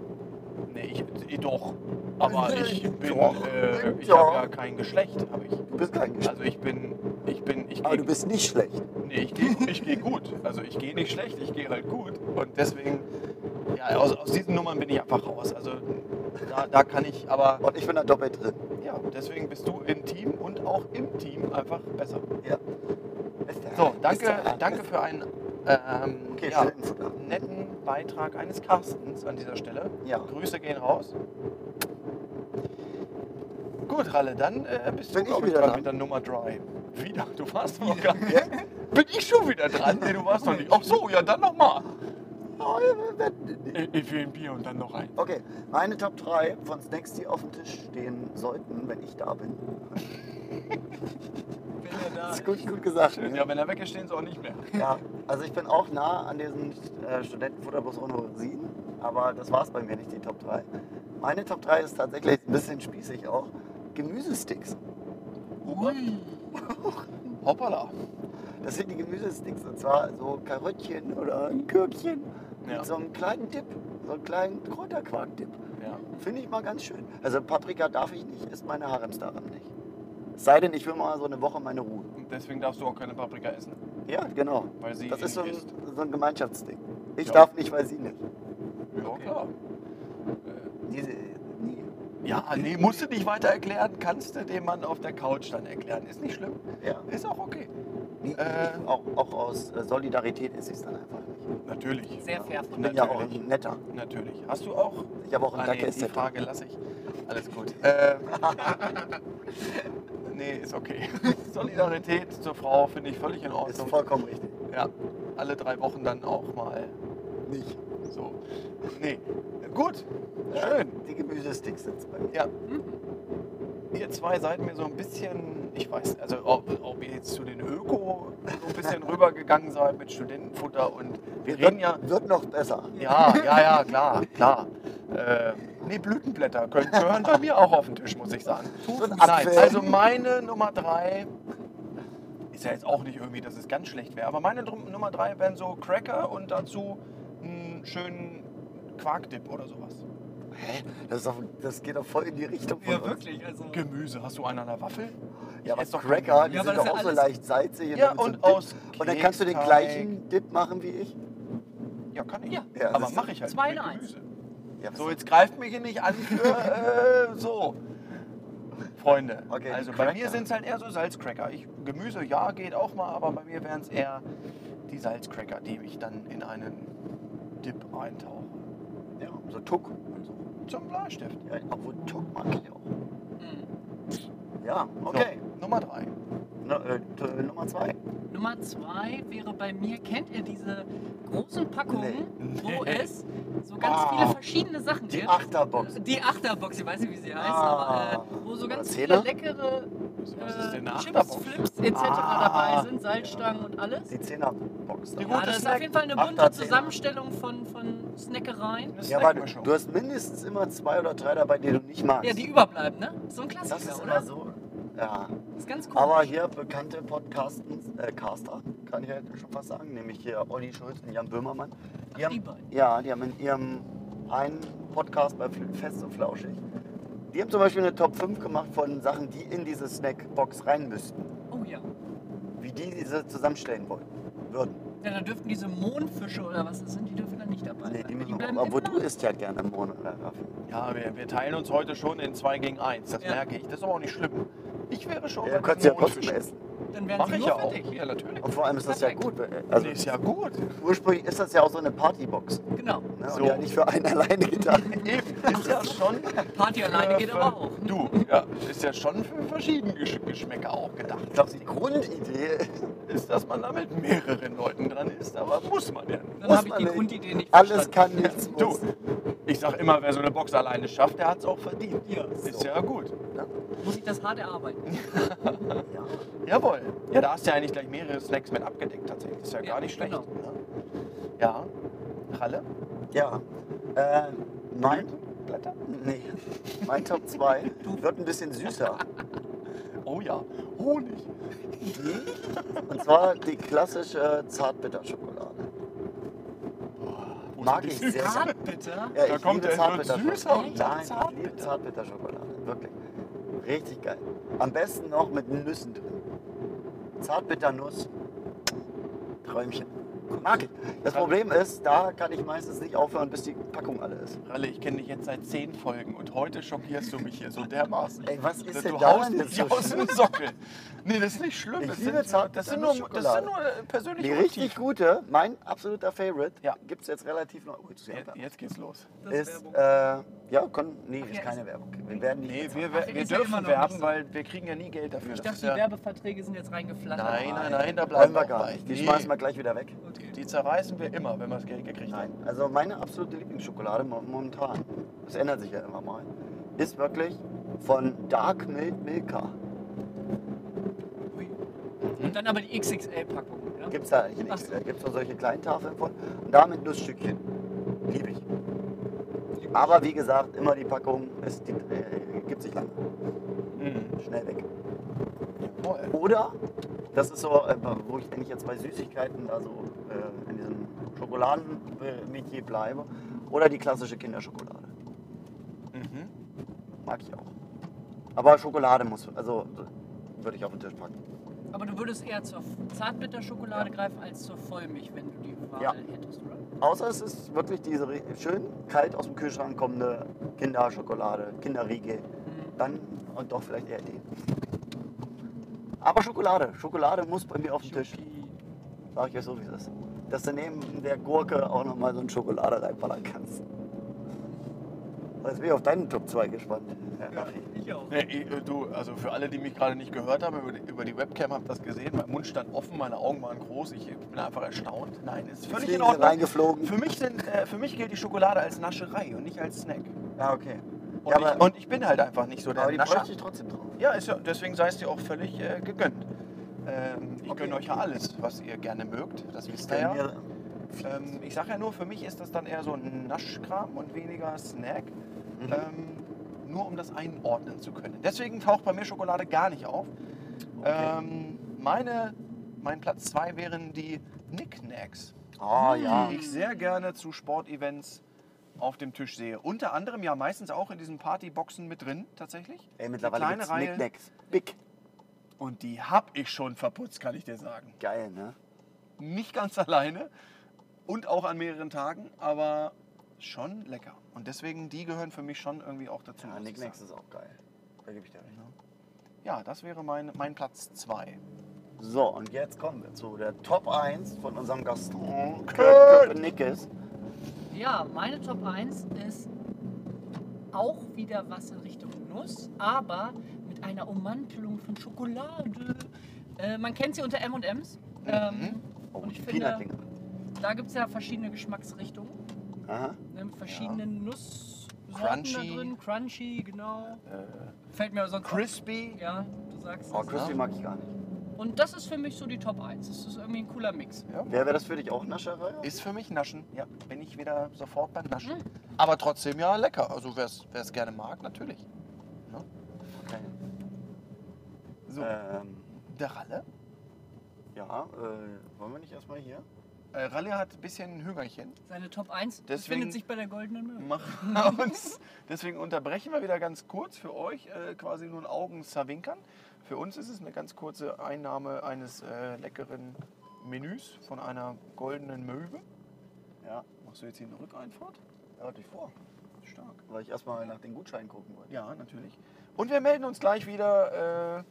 Nee, ich, ich doch. Aber ich bin, äh, ich habe ja kein Geschlecht, habe ich. Du bist kein Geschlecht. Also ich bin, ich bin, ich aber gehe, du bist nicht schlecht. nee, ich gehe, ich gehe gut. Also ich gehe nicht schlecht, ich gehe halt gut. Und deswegen, ja, aus, aus diesen Nummern bin ich einfach raus. Also da, da kann ich, aber Und ich bin da doppelt drin. ja, deswegen bist du im Team und auch im Team einfach besser. Ja. So, danke, danke für einen ähm, Okay, ja, netten Beitrag eines Carstens an dieser Stelle. Ja. Grüße gehen raus. Gut, Ralle, dann äh, bist Bin du ich glaub ich, wieder dran mit der Nummer 3. Wieder? Du warst (laughs) noch gar nicht. Bin ich schon wieder dran? Nee, du warst noch nicht. Ach so, ja, dann nochmal. Ich will ein Bier und dann noch ein. Okay, meine Top 3 von Snacks, die auf dem Tisch stehen sollten, wenn ich da bin. (laughs) Wenn er da Das ist gut, gut gesagt. Schön, ne? ja, wenn er weg ist, stehen sie auch nicht mehr. Ja, also ich bin auch nah an diesem äh, Studentenfutterbus ohne Rosinen, aber das war es bei mir nicht, die Top 3. Meine Top 3 ist tatsächlich ein bisschen spießig auch. Gemüsesticks. Ui. (laughs) Hoppala. Das sind die Gemüsesticks und zwar so Karöttchen oder ein Gürkchen Ja. mit so einem kleinen Dip, so einem kleinen Kräuterquark-Dip. Ja. Finde ich mal ganz schön. Also Paprika darf ich nicht, ist meine Haremsdarin nicht. Es sei denn, ich will mal so eine Woche meine Ruhe. Und deswegen darfst du auch keine Paprika essen. Ja, genau. Weil sie Das ist so ein, isst. so ein Gemeinschaftsding. Ich Ja. darf nicht, weil sie nicht. Ja, Okay. klar. Diese. Ja, nee, musst du nicht weiter erklären, kannst du dem Mann auf der Couch dann erklären. Ist nicht schlimm. Ja. Ist auch okay. nie Äh. auch, auch aus äh, Solidarität ist es dann einfach nicht. Natürlich. sehr fair Ich von bin dir. ja auch Natürlich. ein netter. Natürlich. Hast du auch? Ich habe auch einen Ah, nee, die Dackel Frage lasse ich. Alles gut. (laughs) Äh, (laughs) nee, ist okay. (laughs) Solidarität zur Frau finde ich völlig in Ist Ordnung. vollkommen richtig. Ja, alle drei Wochen dann auch mal Nicht. So. Nee, gut. Schön. Die Gemüsesticks sind bei mir. Ja. Ihr zwei seid mir so ein bisschen, ich weiß, also ob, ob ihr jetzt zu den Öko so ein bisschen (laughs) rübergegangen seid mit Studentenfutter und wir reden ja, Wird noch besser. ja, ja, ja, klar, klar. Äh, nee, Blütenblätter können, gehören bei mir auch auf den Tisch, muss ich sagen. Nein, also meine Nummer drei ist ja jetzt auch nicht irgendwie, dass es ganz schlecht wäre, aber meine Nummer drei wären so Cracker und dazu einen schönen Quarkdip oder sowas. Hä? Das, ist doch, das geht doch voll in die Richtung von Ja, uns. wirklich. Also, Gemüse, hast du einen an der Waffel? Ja, aber doch Cracker, die Ja, sind doch auch so leicht salzig. Ja, und Dip. aus Und dann kannst du den gleichen Dip machen wie ich. Ja, kann ich. Ja. Ja, aber mache ich halt Zwei in eins. Ja, So, jetzt greift mich hier nicht an für äh, so. Freunde, Okay, also bei mir sind es halt eher so Salzcracker. Ich, Gemüse, ja, geht auch mal, aber bei mir wären es eher die Salzcracker, die ich dann in einen Dip eintauche. ja, so Tuck und so. Zum Bleistift. Ja, obwohl Tuck mag ich auch. Mhm. Ja, okay. So, Nummer drei. Äh, t- Nummer zwei. Nummer zwei wäre bei mir, kennt ihr diese großen Packungen, wo Nee. es so ganz Ah. viele verschiedene Sachen Die gibt? Achterbox. Die Achterbox, ich weiß nicht, wie sie heißt, Ah. aber äh, wo so ganz viele leckere äh, Chips? Flips etc. Ah. dabei sind, Salzstangen und alles. Die Zehnerbox. Die. Ja, gute das ist Snack- auf jeden Fall eine bunte Achter. Zusammenstellung von, von Snackereien. Ja, aber du hast mindestens immer zwei oder drei dabei, die du nicht magst. Ja, die überbleiben, ne? So ein Klassiker, das ist oder? immer so. Ja. Das ist ganz cool. Aber hier bekannte Podcasten, äh, Caster, kann ich halt schon fast sagen, nämlich hier Olli Schulz und Jan Böhmermann. Die Ach, haben, die beiden. ja, die haben in ihrem einen Podcast bei Fest und Flauschig, die haben zum Beispiel eine Top 5 gemacht von Sachen, die in diese Snackbox rein müssten. Oh ja. Wie die diese zusammenstellen wollen, würden. Ja, dann dürften diese Mondfische oder was das sind, die dürfen dann nicht dabei Nee, sein. die müssen bleiben obwohl du isst ja gerne Mohn oder Raffi. Ja, wir, wir teilen uns heute schon in 2 gegen 1. Das Ja. merke ich. Das ist aber auch nicht schlimm. Ich wäre schon Ja, du kannst ja trotzdem essen. Dann werden Mach sie ich nur ja für auch. dich. Ja, natürlich. Und vor allem ist das ja gut. Also Nee, ist ja gut. ursprünglich ist das ja auch so eine Partybox. Genau. Ne? So. Und ja nicht für einen (laughs) alleine gedacht. (laughs) Eben, ist ja schon. (laughs) Party alleine äh, geht aber auch. Du, ja, ist ja schon für verschiedene Gesch Geschmäcker auch gedacht. Ich glaube, die Grundidee Ist, dass man da mit mehreren Leuten dran ist, aber muss man ja nicht. Dann muss habe ich man die nicht. Grundidee nicht alles verstanden. kann, nichts Du. Ich sag immer, wer so eine Box alleine schafft, der hat es auch verdient. Ja, Ist ja gut. Muss ich das hart erarbeiten. (laughs) Ja. Jawohl. Ja, da hast du ja eigentlich gleich mehrere Snacks mit abgedeckt tatsächlich. Ist ja, Ja, gar nicht schlecht. genau. ne? Ja. Ralle? Ja. Äh, mein, Blätter? nee, mein Top 2 wird ein bisschen süßer. Oh ja. Honig. Und zwar die klassische Zartbitterschokolade. Mag ich sehr. Bitte. Ja, Da ich kommt liebe Zartbitterschokolade. süßer und Nein, ich Zartbitter. liebe Zartbitterschokolade. Wirklich. Richtig geil. Am besten noch mit Nüssen drin. Zartbitternuss. Träumchen. Mag ich. Das Problem ist, da kann ich meistens nicht aufhören, bis die Packung alle ist. Ralle, ich kenne dich jetzt seit zehn Folgen und heute schockierst du mich hier so dermaßen. Ey, was ist du denn haust daran jetzt mich so aus dem Sockel. Nee, das ist nicht schlimm. Ich das, liebe sind, Zart- das, sind nur, das sind nur äh, persönliche Die richtig Motive. gute, mein absoluter Favorite, Ja. gibt es jetzt relativ neu. Oh, jetzt Jetzt, geht's los. Das ist, äh, ja, kon, nee, Ach ist keine ist- Werbung. Wir werden nicht Nee, wir, wir immer dürfen noch werben, so. weil wir kriegen ja nie Geld dafür. Ich dachte, die Werbeverträge sind jetzt reingeflattert. nein, nein, nein, da bleiben wir wir gar nicht. Die Nee, schmeißen wir gleich wieder weg. Okay. Die zerreißen wir immer, wenn wir das Geld gekriegt Nein, haben. also meine absolute Lieblingsschokolade mo- momentan, das ändert sich ja immer mal, ist wirklich von Dark Milk Milka. Und dann aber die XXL-Packung. Ja? Gibt es da eigentlich Ach nichts. so. Da gibt es nur solche kleinen Tafeln von. Und da mit Nussstückchen. Liebe ich. Aber wie gesagt, immer die Packung, es die, äh, gibt sich lange. Mhm. Schnell weg. Jawohl. Oder, das ist so, äh, wo ich eigentlich jetzt bei Süßigkeiten, also äh, in diesem Schokoladenmetier bleibe, oder die klassische Kinderschokolade. Mhm. Mag ich auch. Aber Schokolade muss, also würde ich auf den Tisch packen. Aber du würdest eher zur Zartbitterschokolade Ja. greifen als zur Vollmilch, wenn du die Wahl Ja. hättest, oder? Außer es ist wirklich diese schön kalt aus dem Kühlschrank kommende Kinderschokolade, Kinderriegel. Mhm. Dann und doch vielleicht eher den. Aber Schokolade, Schokolade muss bei mir auf den Tisch. Sag ich euch so, wie es ist. Dass du neben der Gurke auch nochmal so eine Schokolade reinballern kannst. Jetzt bin ich auf deinen Top 2 gespannt. Raffi. Ich auch. Nee, ich, äh, du, also für alle, die mich gerade nicht gehört haben, über die, über die Webcam habt das gesehen. Mein Mund stand offen, meine Augen waren groß. Ich bin einfach erstaunt. Nein, ist völlig in Fliegen sie Ordnung. reingeflogen. Für mich, sind, äh, für mich gilt die Schokolade als Nascherei und nicht als Snack. Ja, okay. Und, Ja, ich, und ich bin halt einfach nicht so der aber die Nascher. ich trotzdem drauf. Ja, ist ja, deswegen sei es dir auch völlig äh, gegönnt. Ähm, ich Okay. gönne euch ja alles, was ihr gerne mögt. Das wisst ihr ja. Ähm, ich sage ja nur, für mich ist das dann eher so ein Naschkram und weniger Snack. Mhm. Ähm, nur um das einordnen zu können. Deswegen taucht bei mir Schokolade gar nicht auf. Okay. Ähm, meine, mein Platz zwei wären die Knickknacks, Oh ja. die ich sehr gerne zu Sportevents auf dem Tisch sehe. Unter anderem ja meistens auch in diesen Partyboxen mit drin, tatsächlich. Ey, mittlerweile kleine gibt's Reihe. Knickknacks. Big. Und die hab ich schon verputzt, kann ich dir sagen. Geil, ne? Nicht ganz (laughs) alleine und auch an mehreren Tagen, aber schon lecker. Und deswegen, die gehören für mich schon irgendwie auch dazu. Ja, sagen. ist auch geil. Da gebe ich dir recht. Ja, das wäre mein, mein Platz 2. So, und jetzt kommen wir zu der Top 1 von unserem Gaston Kurt Nickes. Ja, meine Top 1 ist auch wieder was in Richtung Nuss, aber mit einer Ummantelung von Schokolade. Äh, man kennt sie unter M&M's. Ähm, Oh, Und die ich finde-. Da gibt es ja verschiedene Geschmacksrichtungen. Aha. Ne, mit verschiedenen Nusssorten Crunchy. da drin. Crunchy, genau. Äh, Fällt mir sonst crispy. Auch, ja, du sagst Oh, es. Crispy mag ich gar nicht. Und das ist für mich so die Top 1. Das ist irgendwie ein cooler Mix. Ja. Wer wäre das für dich auch Nascherei? Ist für mich Naschen. Ja, bin ich wieder sofort beim Naschen. Mhm. Aber trotzdem ja lecker. Also wer es gerne mag, natürlich. Okay. So, Ähm, der Ralle. ja, äh, wollen wir nicht erstmal hier? Äh, Ralle hat ein bisschen Hüngerchen. Seine Top 1 Deswegen- befindet sich bei der goldenen Möwe. Machen wir uns. Deswegen unterbrechen wir wieder ganz kurz für euch äh, quasi nur ein Augenzerwinkern. Für uns ist es eine ganz kurze Einnahme eines äh, leckeren Menüs von einer goldenen Möwe. Ja, Machst du jetzt hier eine Rückeinfahrt? ja hatte ich vor. Stark. Weil ich erstmal nach den Gutscheinen gucken wollte. Ja, natürlich. Und wir melden uns gleich wieder. Äh,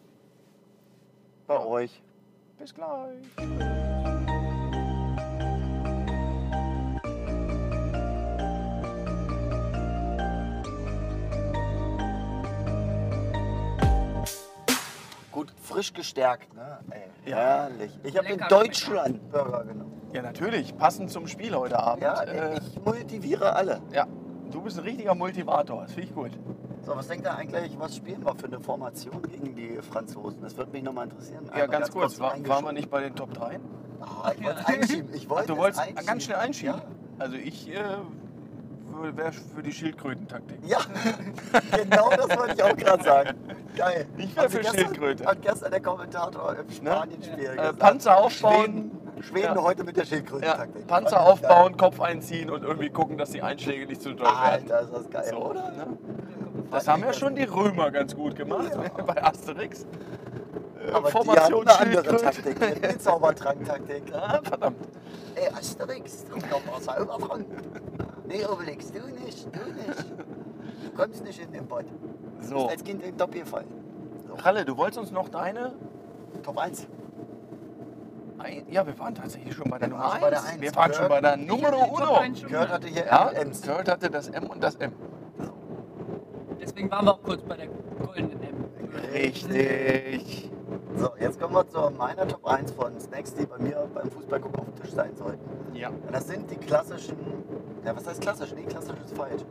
Bei Ja. euch. bis gleich. Frisch gestärkt, ne? Ey, Ja. herrlich. Ich habe den Lecker Deutschland Burger genommen. Ja, natürlich. Passend zum Spiel heute Abend. Ja, äh, ich motiviere alle. ja. Du bist ein richtiger Motivator. Das finde ich gut. So, was denkt ihr eigentlich, was spielen wir für eine Formation gegen die Franzosen? Das würde mich nochmal interessieren. Ja, Einmal ganz kurz. War, waren wir nicht bei den Top 3? Ah, ich wollte einschieben. Ich wollte du es wolltest einschieben. ganz schnell einschieben. Ja. Also ich äh, wäre für die Schildkrötentaktik. Ja, (laughs) genau das wollte ich auch gerade sagen. Geil. Ich wär Hat für gestern- Schildkröte. Hat gestern der Kommentator im Spanien-Spiel Äh, gesagt. Panzer aufbauen. Schweden, Schweden Ja. heute mit der Ja, Schildkrötentaktik. Panzer Fand ich aufbauen, Kopf einziehen und irgendwie gucken, dass die Einschläge nicht zu doll Geil. werden. Alter, ist das geil, So, oder? ne? Das haben ja schon die Römer ganz gut gemacht (laughs) bei Asterix. Äh, Aber Formation die eine andere. Taktik. Eine (laughs) Zaubertrank-Taktik. Ah, verdammt. Ey, Asterix, du doch mal sauber von. Nee, Obelix, du nicht, du nicht. Du kommst nicht in den Bot. Du So, bist als Kind in den Top gefallen. So, Ralle, du wolltest uns noch deine. Top 1. Ein ja, wir waren tatsächlich schon bei der Wir Nummer waren schon bei 1. der Eins. Wir waren schon bei der Nummer Ich hab die Top Uno. 1 schon Kurt hatte hier Ja, M's. Kurt hatte das M und das M. Deswegen waren wir auch kurz bei der goldenen M. Richtig. So, jetzt kommen wir zu meiner Top 1 von Snacks, die bei mir beim Fußballgucken auf dem Tisch sein sollten. Ja. Und das sind die klassischen, ja was heißt klassisch? Nee, klassisch ist falsch.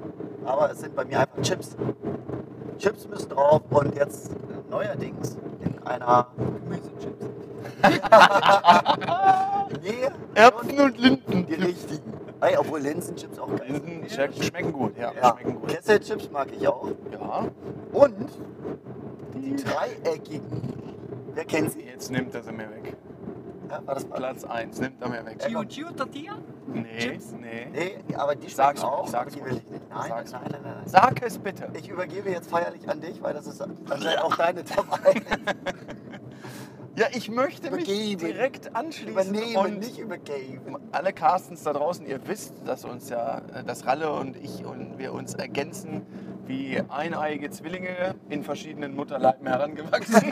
Aber es sind bei mir einfach Chips. Chips müssen drauf und jetzt neuerdings in einer Gemüsechips. (laughs) Nee, Erbsen und Linden. die richtigen. Ey, obwohl Linsenchips auch geil sind. Linsen schmecken, schmecken gut, ja. Ja, Schmecken gut. Kesselchips mag ich auch. Ja. Und die dreieckigen. Wer kennt sie? Jetzt nimmt er sie mir weg. Ja, war das? Platz 1 nimmt er mir weg. Chio Chio Tortilla? Nee, Chips? nee. Nee, aber die schmecken auch. sag's aber die will ich nicht. Nein, nein, nein, nein, nein. Sag es bitte. Ich übergebe jetzt feierlich an dich, weil das ist anscheinend auch deine Top 1. Ja, ich möchte mich Übergeben. direkt anschließen. Übernehmen, und nicht übergeben. alle Carstens da draußen, ihr wisst, dass uns ja, äh, dass Ralle und ich und wir uns ergänzen wie eineiige Zwillinge in verschiedenen Mutterleiben herangewachsen. (laughs)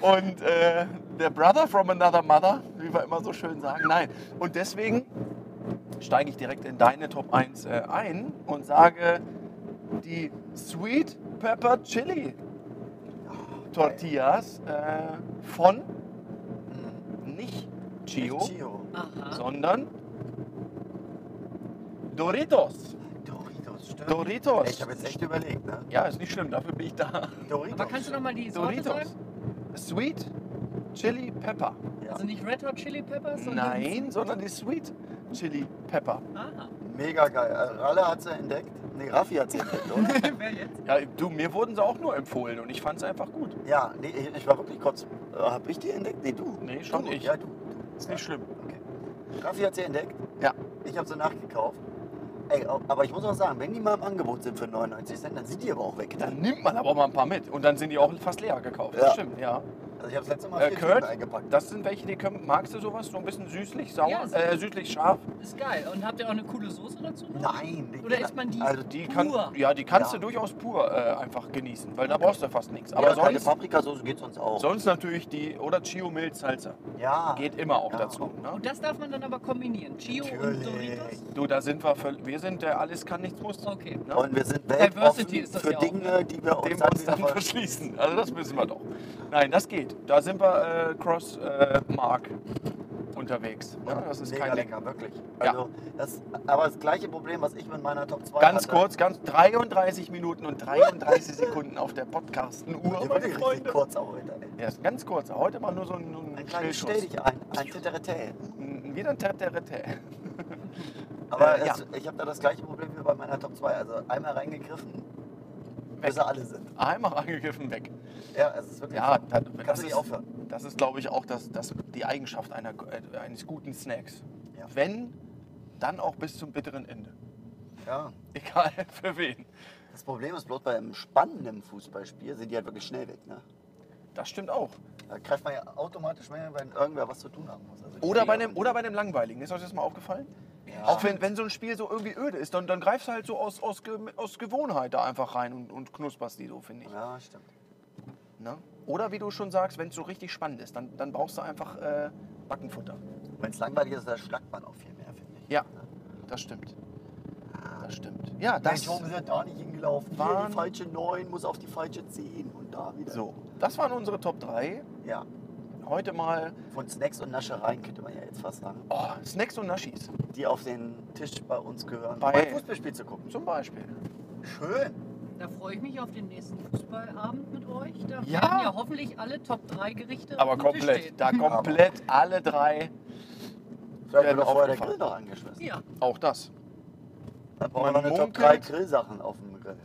und äh, der Brother from another mother, wie wir immer so schön sagen. Nein. Und deswegen steige ich direkt in deine Top 1 äh, ein und sage die Sweet Pepper Chili Tortillas äh, von nicht Chio. Aha. sondern Doritos. Doritos, stimmt. Doritos. Ey, Ich habe jetzt echt überlegt, ne? Ja, ist nicht schlimm, dafür bin ich da. Doritos. Aber kannst du noch mal die Sorte Doritos. sagen? Sweet Chili Pepper. Ja. Also nicht Red Hot Chili Peppers? sondern- Nein, sondern die Sweet Chili Pepper. Aha. Mega geil. Äh, Ralle hat sie entdeckt. Nee, Raffi hat sie entdeckt, oder? (laughs) Wer jetzt? Ja, du, mir wurden sie auch nur empfohlen und ich fand es einfach gut. ja, nee, ich ich war wirklich kurz. Äh, hab ich die entdeckt? Nee, du. Nee, schon du. ich. Ja, du. Ist nicht schlimm. Okay. Raffi hat sie entdeckt. Ja. Ich habe sie nachgekauft. Ey, aber ich muss auch sagen, wenn die mal im Angebot sind für 99 Cent, dann sind die aber auch weg. Dann nimmt man aber mal ein paar mit und dann sind die auch fast leer gekauft. Ja. Das stimmt, ja. Also ich habe das letzte Mal Äh, vier Kurt, Tüten eingepackt. das sind welche, die können, magst du sowas? So ein bisschen süßlich, sauer, Ja, ist- äh, süßlich scharf? Ist geil. Und habt ihr auch eine coole Soße dazu? Nein. die- Oder isst man die? Also Die Pur. kann, ja, die kannst Ja. du durchaus pur äh, einfach genießen, weil da brauchst du fast nichts. aber keine sonst, Paprikasauce geht sonst auch. sonst natürlich die, oder Chio Mild Salsa. ja. Geht immer auch Ja. dazu. Ne? Und das darf man dann aber kombinieren. Chio und Natürlich. Doritos? Du, da sind wir, völ- wir sind der alles kann, nichts muss. Okay. Ne? Und wir sind Diversity weltoffen ist das für ja auch, Dinge, die wir Dem uns dann verschließen. Also das müssen wir doch. Nein, das geht. Da sind wir äh, cross äh, Mark unterwegs. Ja, das ist Mega kein lecker, wirklich. Ja. Also, das, aber das gleiche Problem, was ich mit meiner Top 2 Ganz hatte. kurz, ganz 33 Minuten und 33 (laughs) Sekunden auf der Podcasten-Uhr, wirklich richtig kurz auch heute. Ja, ist ganz kurz. Heute mal nur so ein, ein Ein kleines. Stell dich ein, ein Titterete. Ein- Wieder ein Terterete. Aber Äh, ja. ich habe da das gleiche Problem wie bei meiner Top 2. Also einmal reingegriffen, bis sie alle sind. Einmal angegriffen, weg. Ja, es ist wirklich Ja, das, Kannst du nicht ist, aufhören. das ist, glaube ich, auch das, das, die Eigenschaft einer, äh, eines guten Snacks. Ja. Wenn, dann auch bis zum bitteren Ende. Ja. Egal (laughs) für wen. Das Problem ist bloß bei einem spannenden Fußballspiel sind die halt wirklich schnell weg. Ne? Das stimmt auch. Da greift man ja automatisch mehr, wenn irgendwer was zu tun haben muss. Also Oder bei, dem, oder bei dem Langweiligen. Ist euch das mal aufgefallen? Ja. Auch wenn, wenn so ein Spiel so irgendwie öde ist, dann, dann greifst du halt so aus, aus, aus Gewohnheit da einfach rein und, und knusperst die so, finde ich. Ja, stimmt. Ne? Oder wie du schon sagst, wenn es so richtig spannend ist, dann, dann brauchst du einfach äh, Backenfutter. Wenn es langweilig ist, dann schlagt man auch viel mehr, finde ich. Ja, das stimmt. Das stimmt. Ja, das, Mensch, warum ist er da nicht hingelaufen? Hier die falsche 9, muss auf die falsche 10 und da wieder. so, das waren unsere Top 3. Ja, Heute mal von Snacks und Naschereien könnte man ja jetzt fast sagen, oh, Snacks und Naschis die auf den Tisch bei uns gehören, Bei- um ein Fußballspiel zu gucken. zum Beispiel. Schön. Da freue ich mich auf den nächsten Fußballabend mit euch. Da Ja. werden ja hoffentlich alle Top 3 Gerichte Aber komplett, da komplett alle drei. Vielleicht wird auch der. Grill noch angeschmissen. Ja, Auch das. Dann brauchen wir noch eine Top munkelt- 3 Grillsachen auf dem Grill.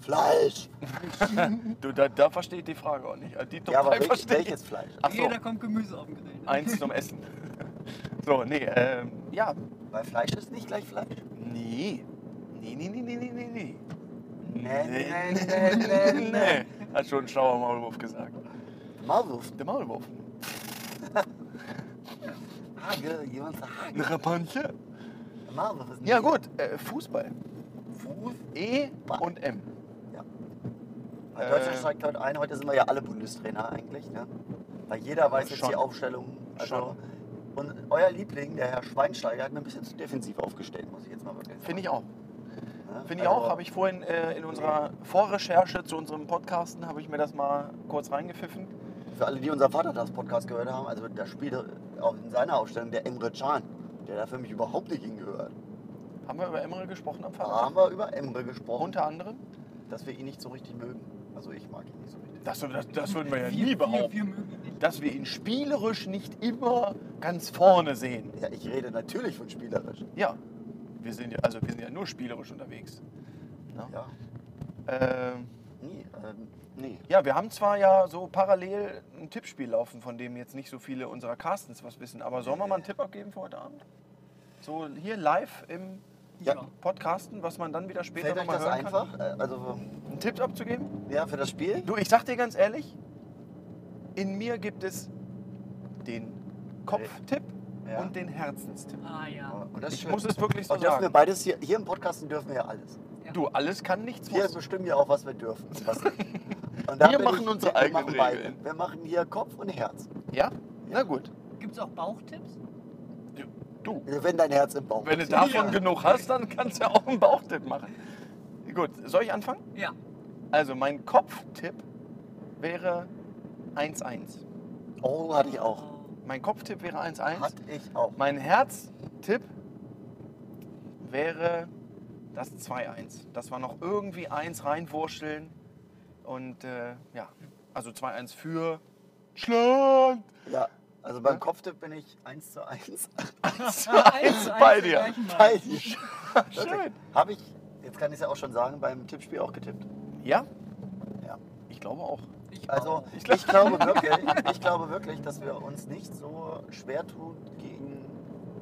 Fleisch! (laughs) Du, da, da versteht die Frage auch nicht. Also Die Top Ja, aber 3 welch, verstehe ich. welches Fleisch? Ach so, jeder kommt Gemüse auf den ne? eins zum Essen. So, nee, ähm, ja, Weil Fleisch ist nicht gleich Fleisch. nee. Nee, nee, nee, nee, nee, nee, nee. Nee, nee, nee, (laughs) nee, nee. Hat schon ein schlauer Maulwurf gesagt. Maulwurf. Der Maulwurf. (laughs) Hage, jemand sagt Hage. Eine Rapunzel. Maulwurf ist nicht Ja gut, äh, Fußball. Fuß. E und M. Weil Deutschland Äh, steigt heute ein. Heute sind wir ja alle Bundestrainer eigentlich. Ne? Weil jeder weiß jetzt Schon. die Aufstellung. Also, Schon. Und euer Liebling, der Herr Schweinsteiger, hat mir ein bisschen zu defensiv aufgestellt, muss ich jetzt mal wirklich sagen. Finde ich auch. Ne? Finde ich Also, auch. Habe ich vorhin äh, in unserer Vorrecherche zu unserem Podcasten, habe ich mir das mal kurz reingepfiffen. Für alle, die unseren Vatertags-Podcast gehört haben, also da spielt auch in seiner Aufstellung der Emre Can, der da für mich überhaupt nicht hingehört. Haben wir über Emre gesprochen am Da Fahrrad? haben wir über Emre gesprochen, Unter anderem? dass wir ihn nicht so richtig mögen. Also ich mag ihn nicht so richtig. Das, das, das würden wir ja Wir- nie wir- behaupten. Wir nicht. Dass wir ihn spielerisch nicht immer ganz vorne sehen. Ja, ich rede natürlich von spielerisch. Ja, wir sind ja, also wir sind ja nur spielerisch unterwegs. Ne? Ja, Ähm, nee, ähm, nee. ja, wir haben zwar ja so parallel ein Tippspiel laufen, von dem jetzt nicht so viele unserer Castens was wissen, aber sollen wir mal einen Tipp abgeben für heute Abend? So hier live im Ja. Podcasten, was man dann wieder später Fällt euch nochmal das hören einfach? kann? Äh, Also, Einen Tipp abzugeben? ja, für das Spiel? Du, ich sag dir ganz ehrlich, in mir gibt es den Kopftipp Ja. und den Herzenstipp. Ah ja. Und das ist Ich schön. muss es wirklich so Und dürfen wir beides hier, hier im Podcasten dürfen wir ja alles. Du, alles kann, nichts Wir bestimmen ja auch, was wir dürfen. (laughs) Was Wir machen unsere wir eigenen machen beide. Regeln. Wir machen hier Kopf und Herz. Ja? Na gut. Gibt es auch Bauchtipps? Du, Wenn dein Herz im Bauch wenn du davon Ja. genug hast, dann kannst du ja auch einen Bauchtipp machen. Gut, soll ich anfangen? Ja. Also mein Kopftipp wäre 1-1. Oh, hatte ich auch. Mein Kopftipp wäre 1-1. Hatte ich auch. Mein Herztipp wäre das 2-1. Dass wir noch irgendwie 1 reinwurschteln. Und äh, ja, also 2-1 für Schland. Ja, also beim Ja? Kopftipp bin ich 1 zu 1. 1 (laughs) zu 1 bei dir. Bei dir. Schön. Habe ich, jetzt kann ich es ja auch schon sagen, beim Tippspiel auch getippt. Ja? Ja. Ich glaube auch. Ich Also auch. Ich ich, glaub- glaube wirklich, (laughs) ich glaube wirklich, dass wir uns nicht so schwer tun gegen,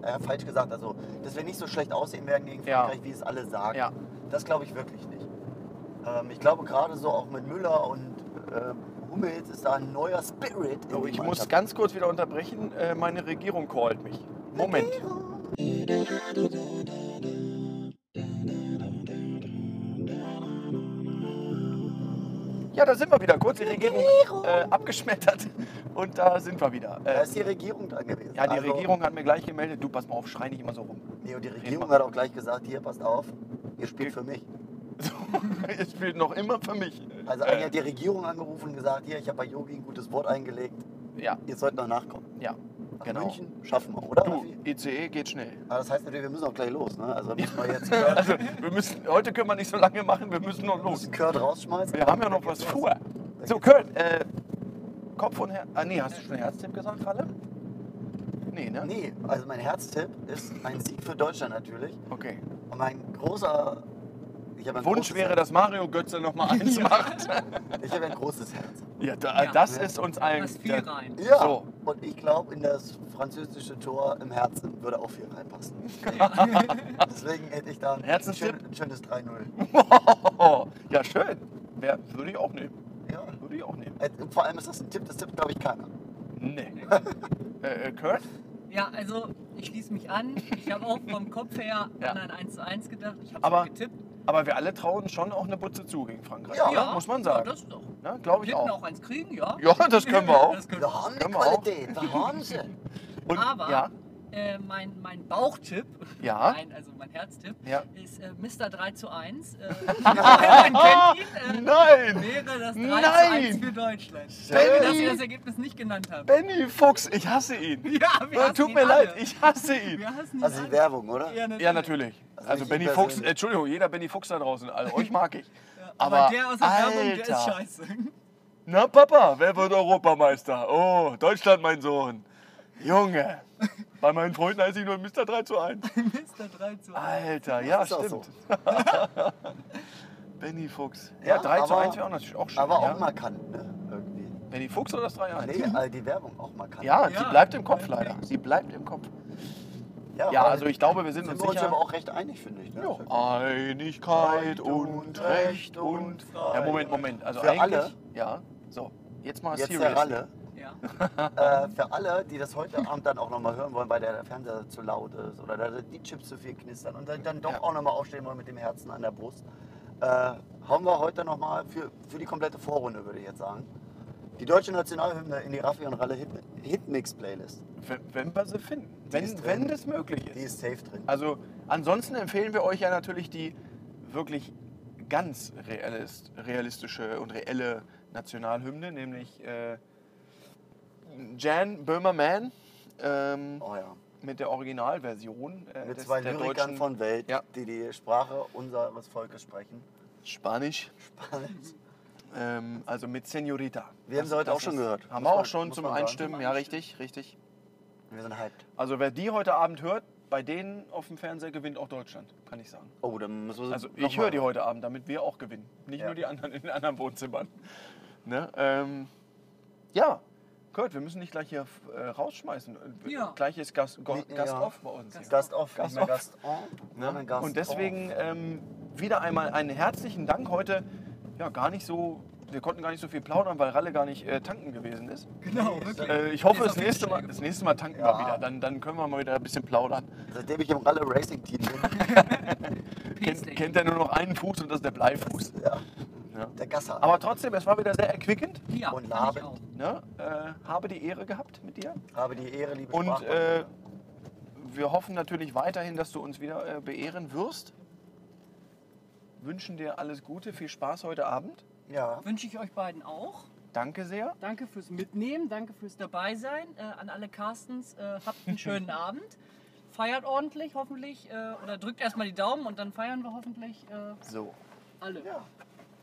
äh, falsch gesagt, also dass wir nicht so schlecht aussehen werden gegen Ja. Frankreich, wie es alle sagen. Ja. Das glaube ich wirklich nicht. Ähm, ich glaube gerade so auch mit Müller und ähm, Hummels ist da ein neuer Spirit. in Oh, ich muss ganz kurz wieder unterbrechen. Äh, meine Regierung callt mich. Moment. Ja, da sind wir wieder. Kurz die Regierung äh, abgeschmettert. Und da sind wir wieder. Da Äh, ist die Regierung dran gewesen. ja, die Also, Regierung hat mir gleich gemeldet, du pass mal auf, schrei nicht immer so rum. Nee, und die Regierung hat auch gleich gesagt, hier, passt auf, ihr spielt für mich. So, (laughs) es spielt noch immer für mich. Also eigentlich hat die Regierung angerufen und gesagt, hier, ich habe bei Yogi ein gutes Wort eingelegt. Ja, Ihr sollt noch nachkommen. ja. Nach Genau. München schaffen wir, oder? Du? ICE geht schnell. Aber das heißt natürlich, wir müssen auch gleich los. Ne? Also müssen wir jetzt (laughs) Also, wir müssen, heute können wir nicht so lange machen, wir müssen noch los. müssen Kurt rausschmeißen. Wir haben ja noch was vor. So, Kurt, äh, Kopf und Herz. Ah, nee, hast du schon Herztipp gesagt, Ralle? Nee, ne? Nee, also mein Herztipp ist ein Sieg für Deutschland natürlich. Okay. Und mein großer. Ich habe ein Wunsch wäre, Herz. dass Mario Götze noch mal (laughs) eins macht. Ich habe ein großes Herz. Ja, da, Ja. das ist uns allen. Das viel rein. Ja. So. Und ich glaube, in das französische Tor im Herzen würde auch viel reinpassen. (laughs) Deswegen hätte ich da ein, Herzenstipp? schön, ein schönes 3-0. (laughs) ja, schön. Wer, würde ich auch nehmen. Ja. Würde ich auch nehmen. Äh, Vor allem ist das ein Tipp, das tippt, glaube ich, keiner. Nee. äh, äh, Kurt? Ja, also ich schließe mich an. Ich habe auch vom Kopf her Ja. an ein 1 zu 1 gedacht. Ich habe Aber- schon getippt. Aber wir alle trauen schon auch eine Butze zu gegen Frankreich. Ja. ne? muss man Ja, sagen. das doch. Ne, Glaube ich Wir hätten auch. auch eins kriegen, ja. Ja, das können wir auch. (laughs) Das können auch. haben die Können wir auch. Qualität, da haben sie. Und, Aber ja, äh, mein, mein Bauchtipp, Ja. (laughs) nein, also mein Herztipp, Ja. ist äh, Mr. 3 zu 1. Äh, (laughs) (laughs) man kennt ihn. Äh, Nein! wäre das 3 Nein! zu 1 für Deutschland. Danke, dass ihr das Ergebnis nicht genannt habt. Benny Fuchs, ich hasse ihn. Ja, wir hassen Tut ihn mir alle. leid, ich hasse ihn. Wir hassen ihn Also die. Werbung, oder? Ja, natürlich. Ja, natürlich. Also Also Benny. Fuchs, Entschuldigung, jeder Benny Fuchs da draußen, also euch mag ich. Ja, aber, Aber, der aus der Werbung, der ist Alter. scheiße. Na Papa, wer wird Europameister? Oh, Deutschland, mein Sohn. Junge, bei meinen Freunden heiße ich nur Mr. 3 zu 1. Mr. 3 zu 1. Alter, ja, ist auch stimmt. (laughs) Benny Fuchs. Ja, Ja, 3 zu aber- 1 wäre auch natürlich auch schön. Aber ja. auch markant, ne? Irgendwie. Benny Fuchs oder das 3 1? Nee, also die Werbung auch markant. Ja, Ja. sie bleibt im Kopf leider. Sie bleibt im Kopf. Ja, weil also ich glaube, wir sind sind uns wir uns sicher. aber auch recht einig, finde ich. Ne? Ja, Einigkeit und Recht und Ja, Moment, Moment. Also Für eigentlich. alle? Ja. So, jetzt mal Jetzt serious. der Ralle. Ja. äh, für alle, die das heute Abend dann auch nochmal hören wollen, weil der Fernseher zu laut ist oder die Chips zu viel knistern und dann, dann doch Ja. auch nochmal aufstehen wollen mit dem Herzen an der Brust, äh, hauen wir heute nochmal für, für die komplette Vorrunde, würde ich jetzt sagen, die deutsche Nationalhymne in die Raffi und Ralle Hit Hitmix-Playlist. Wenn, wenn wir sie finden. Wenn, ist drin. wenn das möglich Die ist. ist safe drin. Also ansonsten empfehlen wir euch ja natürlich die wirklich ganz realist, realistische und reelle Nationalhymne, nämlich äh, Jan Böhmerman ähm, Oh ja. mit der Originalversion äh, Mit des- zwei der Lyrikern deutschen von Welt, Ja. die die Sprache unseres Volkes sprechen. Spanisch. Spanisch. Ähm, also mit Senorita. Wir haben sie heute auch schon gehört. Haben wir auch schon zum. Einstimmen, ja richtig, richtig. Wir sind hyped. Also wer die heute Abend hört, bei denen auf dem Fernseher gewinnt auch Deutschland, kann ich sagen. Oh, dann müssen wir sie Also ich höre die heute Abend, damit wir auch gewinnen. Nicht Ja. nur die anderen in den anderen Wohnzimmern. (laughs) Ne? Ähm, ja, Kurt, wir müssen dich gleich hier äh, rausschmeißen. Ja. Gleich ist Gast, Go, Nee, Gast ja. off bei uns. hier. Gast off, Gast nicht mehr off. Gast on. Ne? Gast Und deswegen ähm, wieder einmal einen herzlichen Dank heute. Ja, gar nicht so, wir konnten gar nicht so viel plaudern, weil Ralle gar nicht äh, tanken gewesen ist. Genau, wirklich. Äh, ich hoffe, das nächste, mal, das nächste Mal tanken Ja. wir wieder. Dann, dann können wir mal wieder ein bisschen plaudern. Seitdem ich im Ralle Racing Team bin, (laughs) Kennt, kennt er nur noch einen Fuß und das ist der Bleifuß. ja, Ja. der Gasser. Aber trotzdem, es war wieder sehr erquickend. Ja, Und auch. Ne? Äh, habe die Ehre gehabt mit dir. habe die Ehre, liebe Und äh, wir hoffen natürlich weiterhin, dass du uns wieder äh, beehren wirst. Wünschen dir alles Gute, viel Spaß heute Abend. ja, Wünsche ich euch beiden auch. Danke sehr. Danke fürs Mitnehmen, danke fürs Dabeisein. Äh, an alle Carstens, äh, habt einen schönen (laughs) Abend. Feiert ordentlich, hoffentlich. Äh, oder drückt erstmal die Daumen und dann feiern wir hoffentlich äh, So. alle. ja.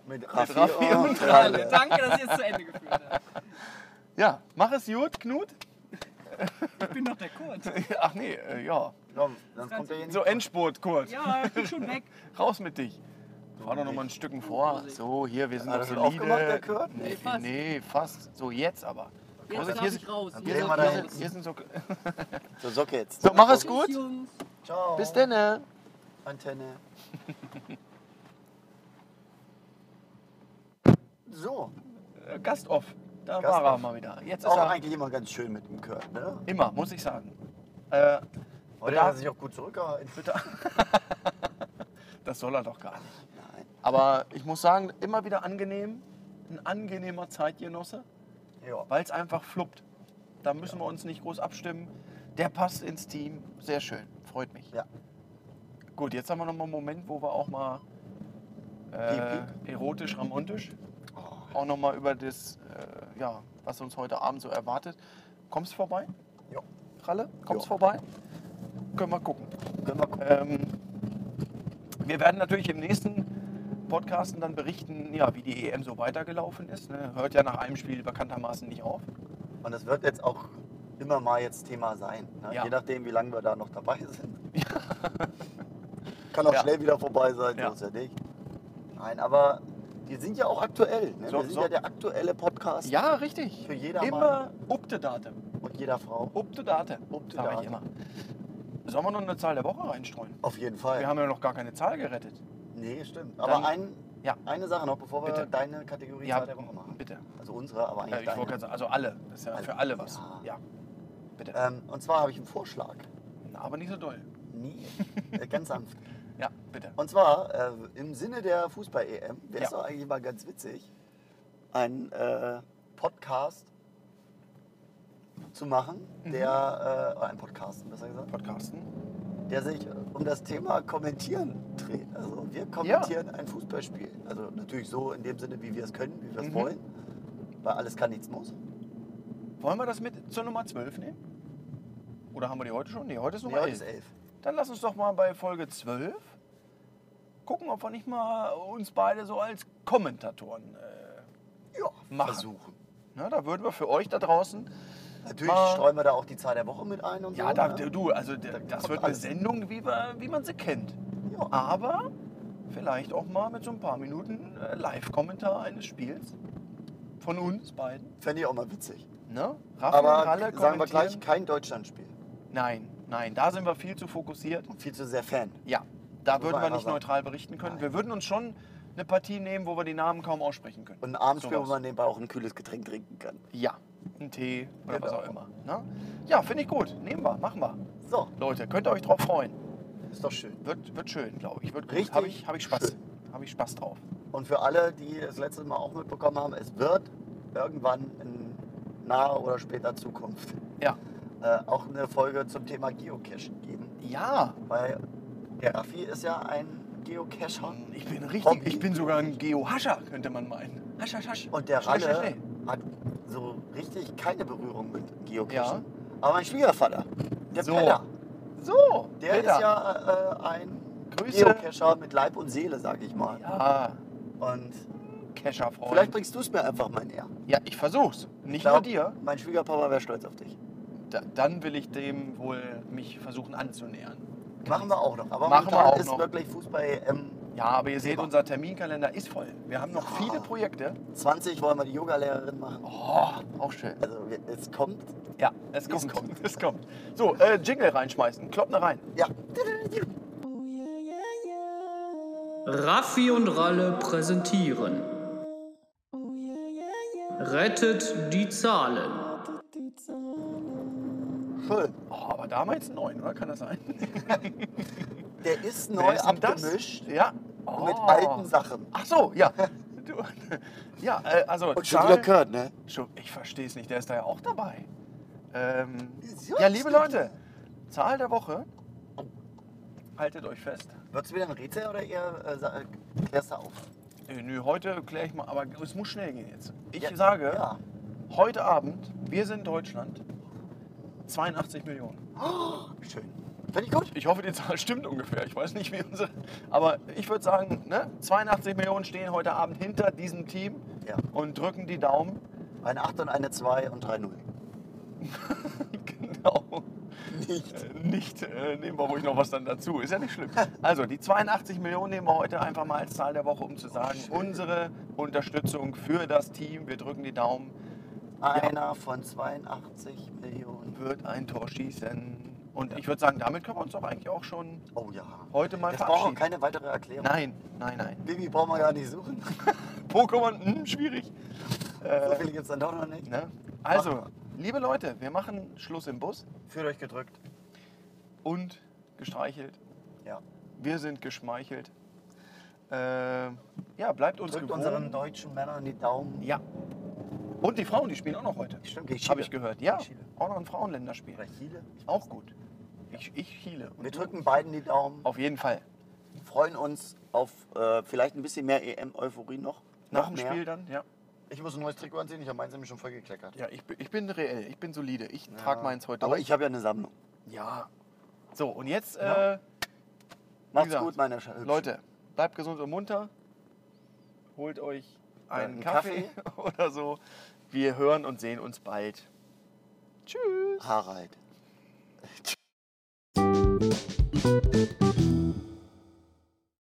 Mit Raffi Raffi, und und Alle. Ralle. Danke, dass ihr es zu Ende geführt habt. Ja, mach es gut, Knut. Ich bin noch der Kurt. (laughs) Ach nee, äh, ja. Komm, sonst kommt er hier nicht. So Endspurt, Kurt. Ja, ich bin schon weg. (laughs) Raus mit dich. Fahr doch noch mal ein Stück vor. So, hier, wir sind Hat doch solide. aufgemacht, der Kurt? Nee, Nee, fast. nee, fast. So, jetzt aber. Jetzt Vorsicht, hier ich sind- raus. Dann Hier drehen sind wir Hier sind, hier sind so. (laughs) So, Socke jetzt. So, mach es gut. Ciao. Bis dann. Antenne. So, Äh, Gast off. Da Gast war er off. mal wieder. Jetzt ist auch er eigentlich immer ganz schön mit dem Kurt, ne? immer, muss ich sagen. Äh, Heute hat er sich auch gut zurückgehalten. (laughs) das soll er doch gar nicht. Nein. Aber ich muss sagen, immer wieder angenehm. Ein angenehmer Zeitgenosse, Ja. weil es einfach fluppt. Da müssen wir uns nicht groß abstimmen. Der passt ins Team. Sehr schön. Freut mich. Ja. Gut, jetzt haben wir noch mal einen Moment, wo wir auch mal äh, erotisch, romantisch. Auch nochmal über das, äh, ja, was uns heute Abend so erwartet. Kommst vorbei? Ja. Ralle, kommst Ja. vorbei? Können wir gucken. Können wir gucken. Ähm, wir werden natürlich im nächsten Podcasten dann berichten, ja, wie die EM so weitergelaufen ist. Ne? Hört ja nach einem Spiel bekanntermaßen nicht auf. Und das wird jetzt auch immer mal jetzt Thema sein. Ne? Ja. Je nachdem, wie lange wir da noch dabei (laughs) sind. Kann auch Ja. schnell wieder vorbei sein, Ja. ist ja nicht. Nein, aber die sind ja auch aktuell. Ne? So- wir sind so- ja der aktuelle Podcast Ja, richtig. für jeder Immer up to date. und jeder Frau. Up to date, Up to date. ich immer. Sollen wir noch eine Zahl der Woche reinstreuen? Auf jeden Fall. Wir haben ja noch gar keine Zahl gerettet. nee, stimmt. Dann- Aber ein, Ja. eine Sache noch, bevor wir Bitte. deine Kategorie Ja, Zahl der Woche machen. bitte. Also unsere, aber Ja, eigentlich ich wollte deine. also alle. Das ist ja Alle. für alle was. Ja. Ja. Bitte. Ähm, und zwar habe ich einen Vorschlag. Na, aber nicht so doll. Nie. äh, ganz sanft. (laughs) Ja, bitte. Und zwar äh, im Sinne der Fußball-EM wäre es Ja. doch eigentlich mal ganz witzig, einen äh, Podcast zu machen, Mhm. der, äh, ein Podcast, besser gesagt, Podcasten. der sich um das Thema Kommentieren dreht. Also wir kommentieren ein Fußballspiel. Also natürlich so in dem Sinne, wie wir es können, wie wir es Mhm. wollen. Weil alles kann, nichts muss. Wollen wir das mit zur Nummer 12 nehmen? Oder haben wir die heute schon? Nee, heute ist Nee, Nummer heute 11. ist elf. Dann lass uns doch mal bei Folge 12 gucken, ob wir nicht mal uns beide so als Kommentatoren. Äh, Ja, Machen. versuchen. na, da würden wir für euch da draußen. Natürlich Mal- streuen wir da auch die Zahl der Woche mit ein und Ja, so. da, ne? du, also da, Da das wird eine. Sendung, wie, wir, wie man sie kennt. Ja. Aber vielleicht auch mal mit so ein paar Minuten äh, Live-Kommentar eines Spiels von uns beiden. Fände ich auch mal witzig. Ne? Raffi Aber Ralle sagen wir gleich, kein Deutschlandspiel. Nein, nein, da sind wir viel zu fokussiert. Und viel zu sehr Fan. Ja, da würden wir nicht sagen. neutral berichten können. Nein. Wir würden uns schon eine Partie nehmen, wo wir die Namen kaum aussprechen können. Und ein Abendspiel, wo Sowas. man nebenbei auch ein kühles Getränk trinken kann. Ja, ein Tee oder was Genau. auch immer. Ne? Ja, finde ich gut. Nehmen wir, machen wir. So, Leute, könnt ihr euch drauf freuen. ist doch schön. Wird, wird schön, glaube ich. Wird. Richtig Habe ich, hab ich Spaß. Habe ich Spaß drauf. Und für alle, die das letzte Mal auch mitbekommen haben, es wird irgendwann in naher oder später Zukunft Ja. Äh, auch eine Folge zum Thema Geocachen geben. Ja, Weil der Raffi ist ja ein Geocacher. ich bin richtig, Hobby. ich bin sogar ein Geohascher, könnte man meinen. Hasch, hasch, hasch. Und der Ralle schnell. hat so richtig keine Berührung mit Geocachen. Ja. Aber mein Schwiegervater, der So. Peter, So, der Peter. ist ja äh, ein Grüße. Geocacher mit Leib und Seele, sag ich mal. Ja, Und Kescherfreund. vielleicht bringst du es mir einfach mal näher. Ja, ich versuch's. Nicht Ich glaub, nur dir. Mein Schwiegerpapa wäre stolz auf dich. Da, dann will ich dem wohl mich versuchen anzunähern. Machen wir auch noch. Aber Machen wir auch ist noch. wirklich Fußball EM. Ja, aber ihr seht, unser Terminkalender ist voll. Wir haben noch Ja. viele Projekte. 20 wollen wir die Yogalehrerin machen. Oh, auch schön. Also es kommt. Ja, es Es kommt. kommt. (laughs) Es kommt. So, äh, Jingle reinschmeißen. Kloppner rein. Ja. Raffi und Ralle präsentieren. Rettet die Zahlen. Schön. Oh, aber damals neun, oder? Kann das sein? (laughs) Der ist Wer neu ist denn das? abgemischt Ja. Oh. mit alten Sachen. Ach so, ja. (laughs) Du, (laughs) ja, äh, also. Und schon wieder gehört, ne? Schon, ich verstehe es nicht, der ist da ja auch dabei. Ähm, So, ja, liebe stimmt. Leute, Zahl der Woche. Haltet euch fest. Wird es wieder ein Rätsel oder eher äh, sa- äh, klärst du auf? Äh, nö, heute kläre ich mal, aber es muss schnell gehen jetzt. Ich Ja, sage, Ja. heute Abend, wir sind Deutschland, 82 Millionen. Schön. Finde ich gut. Ich hoffe, die Zahl stimmt ungefähr. Ich weiß nicht, wie unsere. Aber ich würde sagen, ne, 82 Millionen stehen heute Abend hinter diesem Team Ja. und drücken die Daumen. Eine 8 und eine 2 und 3-0. (laughs) genau. Nicht. Äh, Nicht äh, nehmen wir ruhig noch was dann dazu. Ist ja nicht schlimm. Also, die 82 Millionen nehmen wir heute einfach mal als Zahl der Woche, um zu sagen, schön. unsere Unterstützung für das Team, wir drücken die Daumen, Einer von 82 Millionen. wird ein Tor schießen. Und ich würde sagen, damit können wir uns doch eigentlich auch schon Oh ja. heute mal Das auch verabschieden. keine weitere Erklärung. Nein, nein, nein. Baby brauchen wir gar nicht suchen. (laughs) Pokémon, hm, schwierig. so viele gibt es dann doch noch nicht. Ne? Also, liebe Leute, wir machen Schluss im Bus Fühlt euch gedrückt. und gestreichelt. Ja. Wir sind geschmeichelt. Äh, ja, bleibt uns Drückt gewogen. unseren deutschen Männern die Daumen. Ja. Und die Frauen, die spielen auch noch heute. Stimmt, gegen Habe Chile. ich gehört. Ja, Chile. auch noch ein Frauenländerspiel. Oder Chile. Auch gut. Ich, ich hiele. Und Wir drücken beiden die Daumen. Auf jeden Fall. Freuen uns auf äh, vielleicht ein bisschen mehr EM-Euphorie noch. Nach noch dem mehr. Spiel dann, ja. Ich muss ein neues Trikot anziehen, ich habe meins nämlich schon voll gekleckert. Ja, ich, bin- ich bin reell, ich bin solide. Ich trage meins heute Aber durch. ich habe ja eine Sammlung. Ja. So, und jetzt, äh, Macht's gesagt, gut, meine Sch-. Leute, bleibt gesund und munter. Holt euch einen einen Kaffee, (laughs) oder so. Wir hören und sehen uns bald. Tschüss. Harald.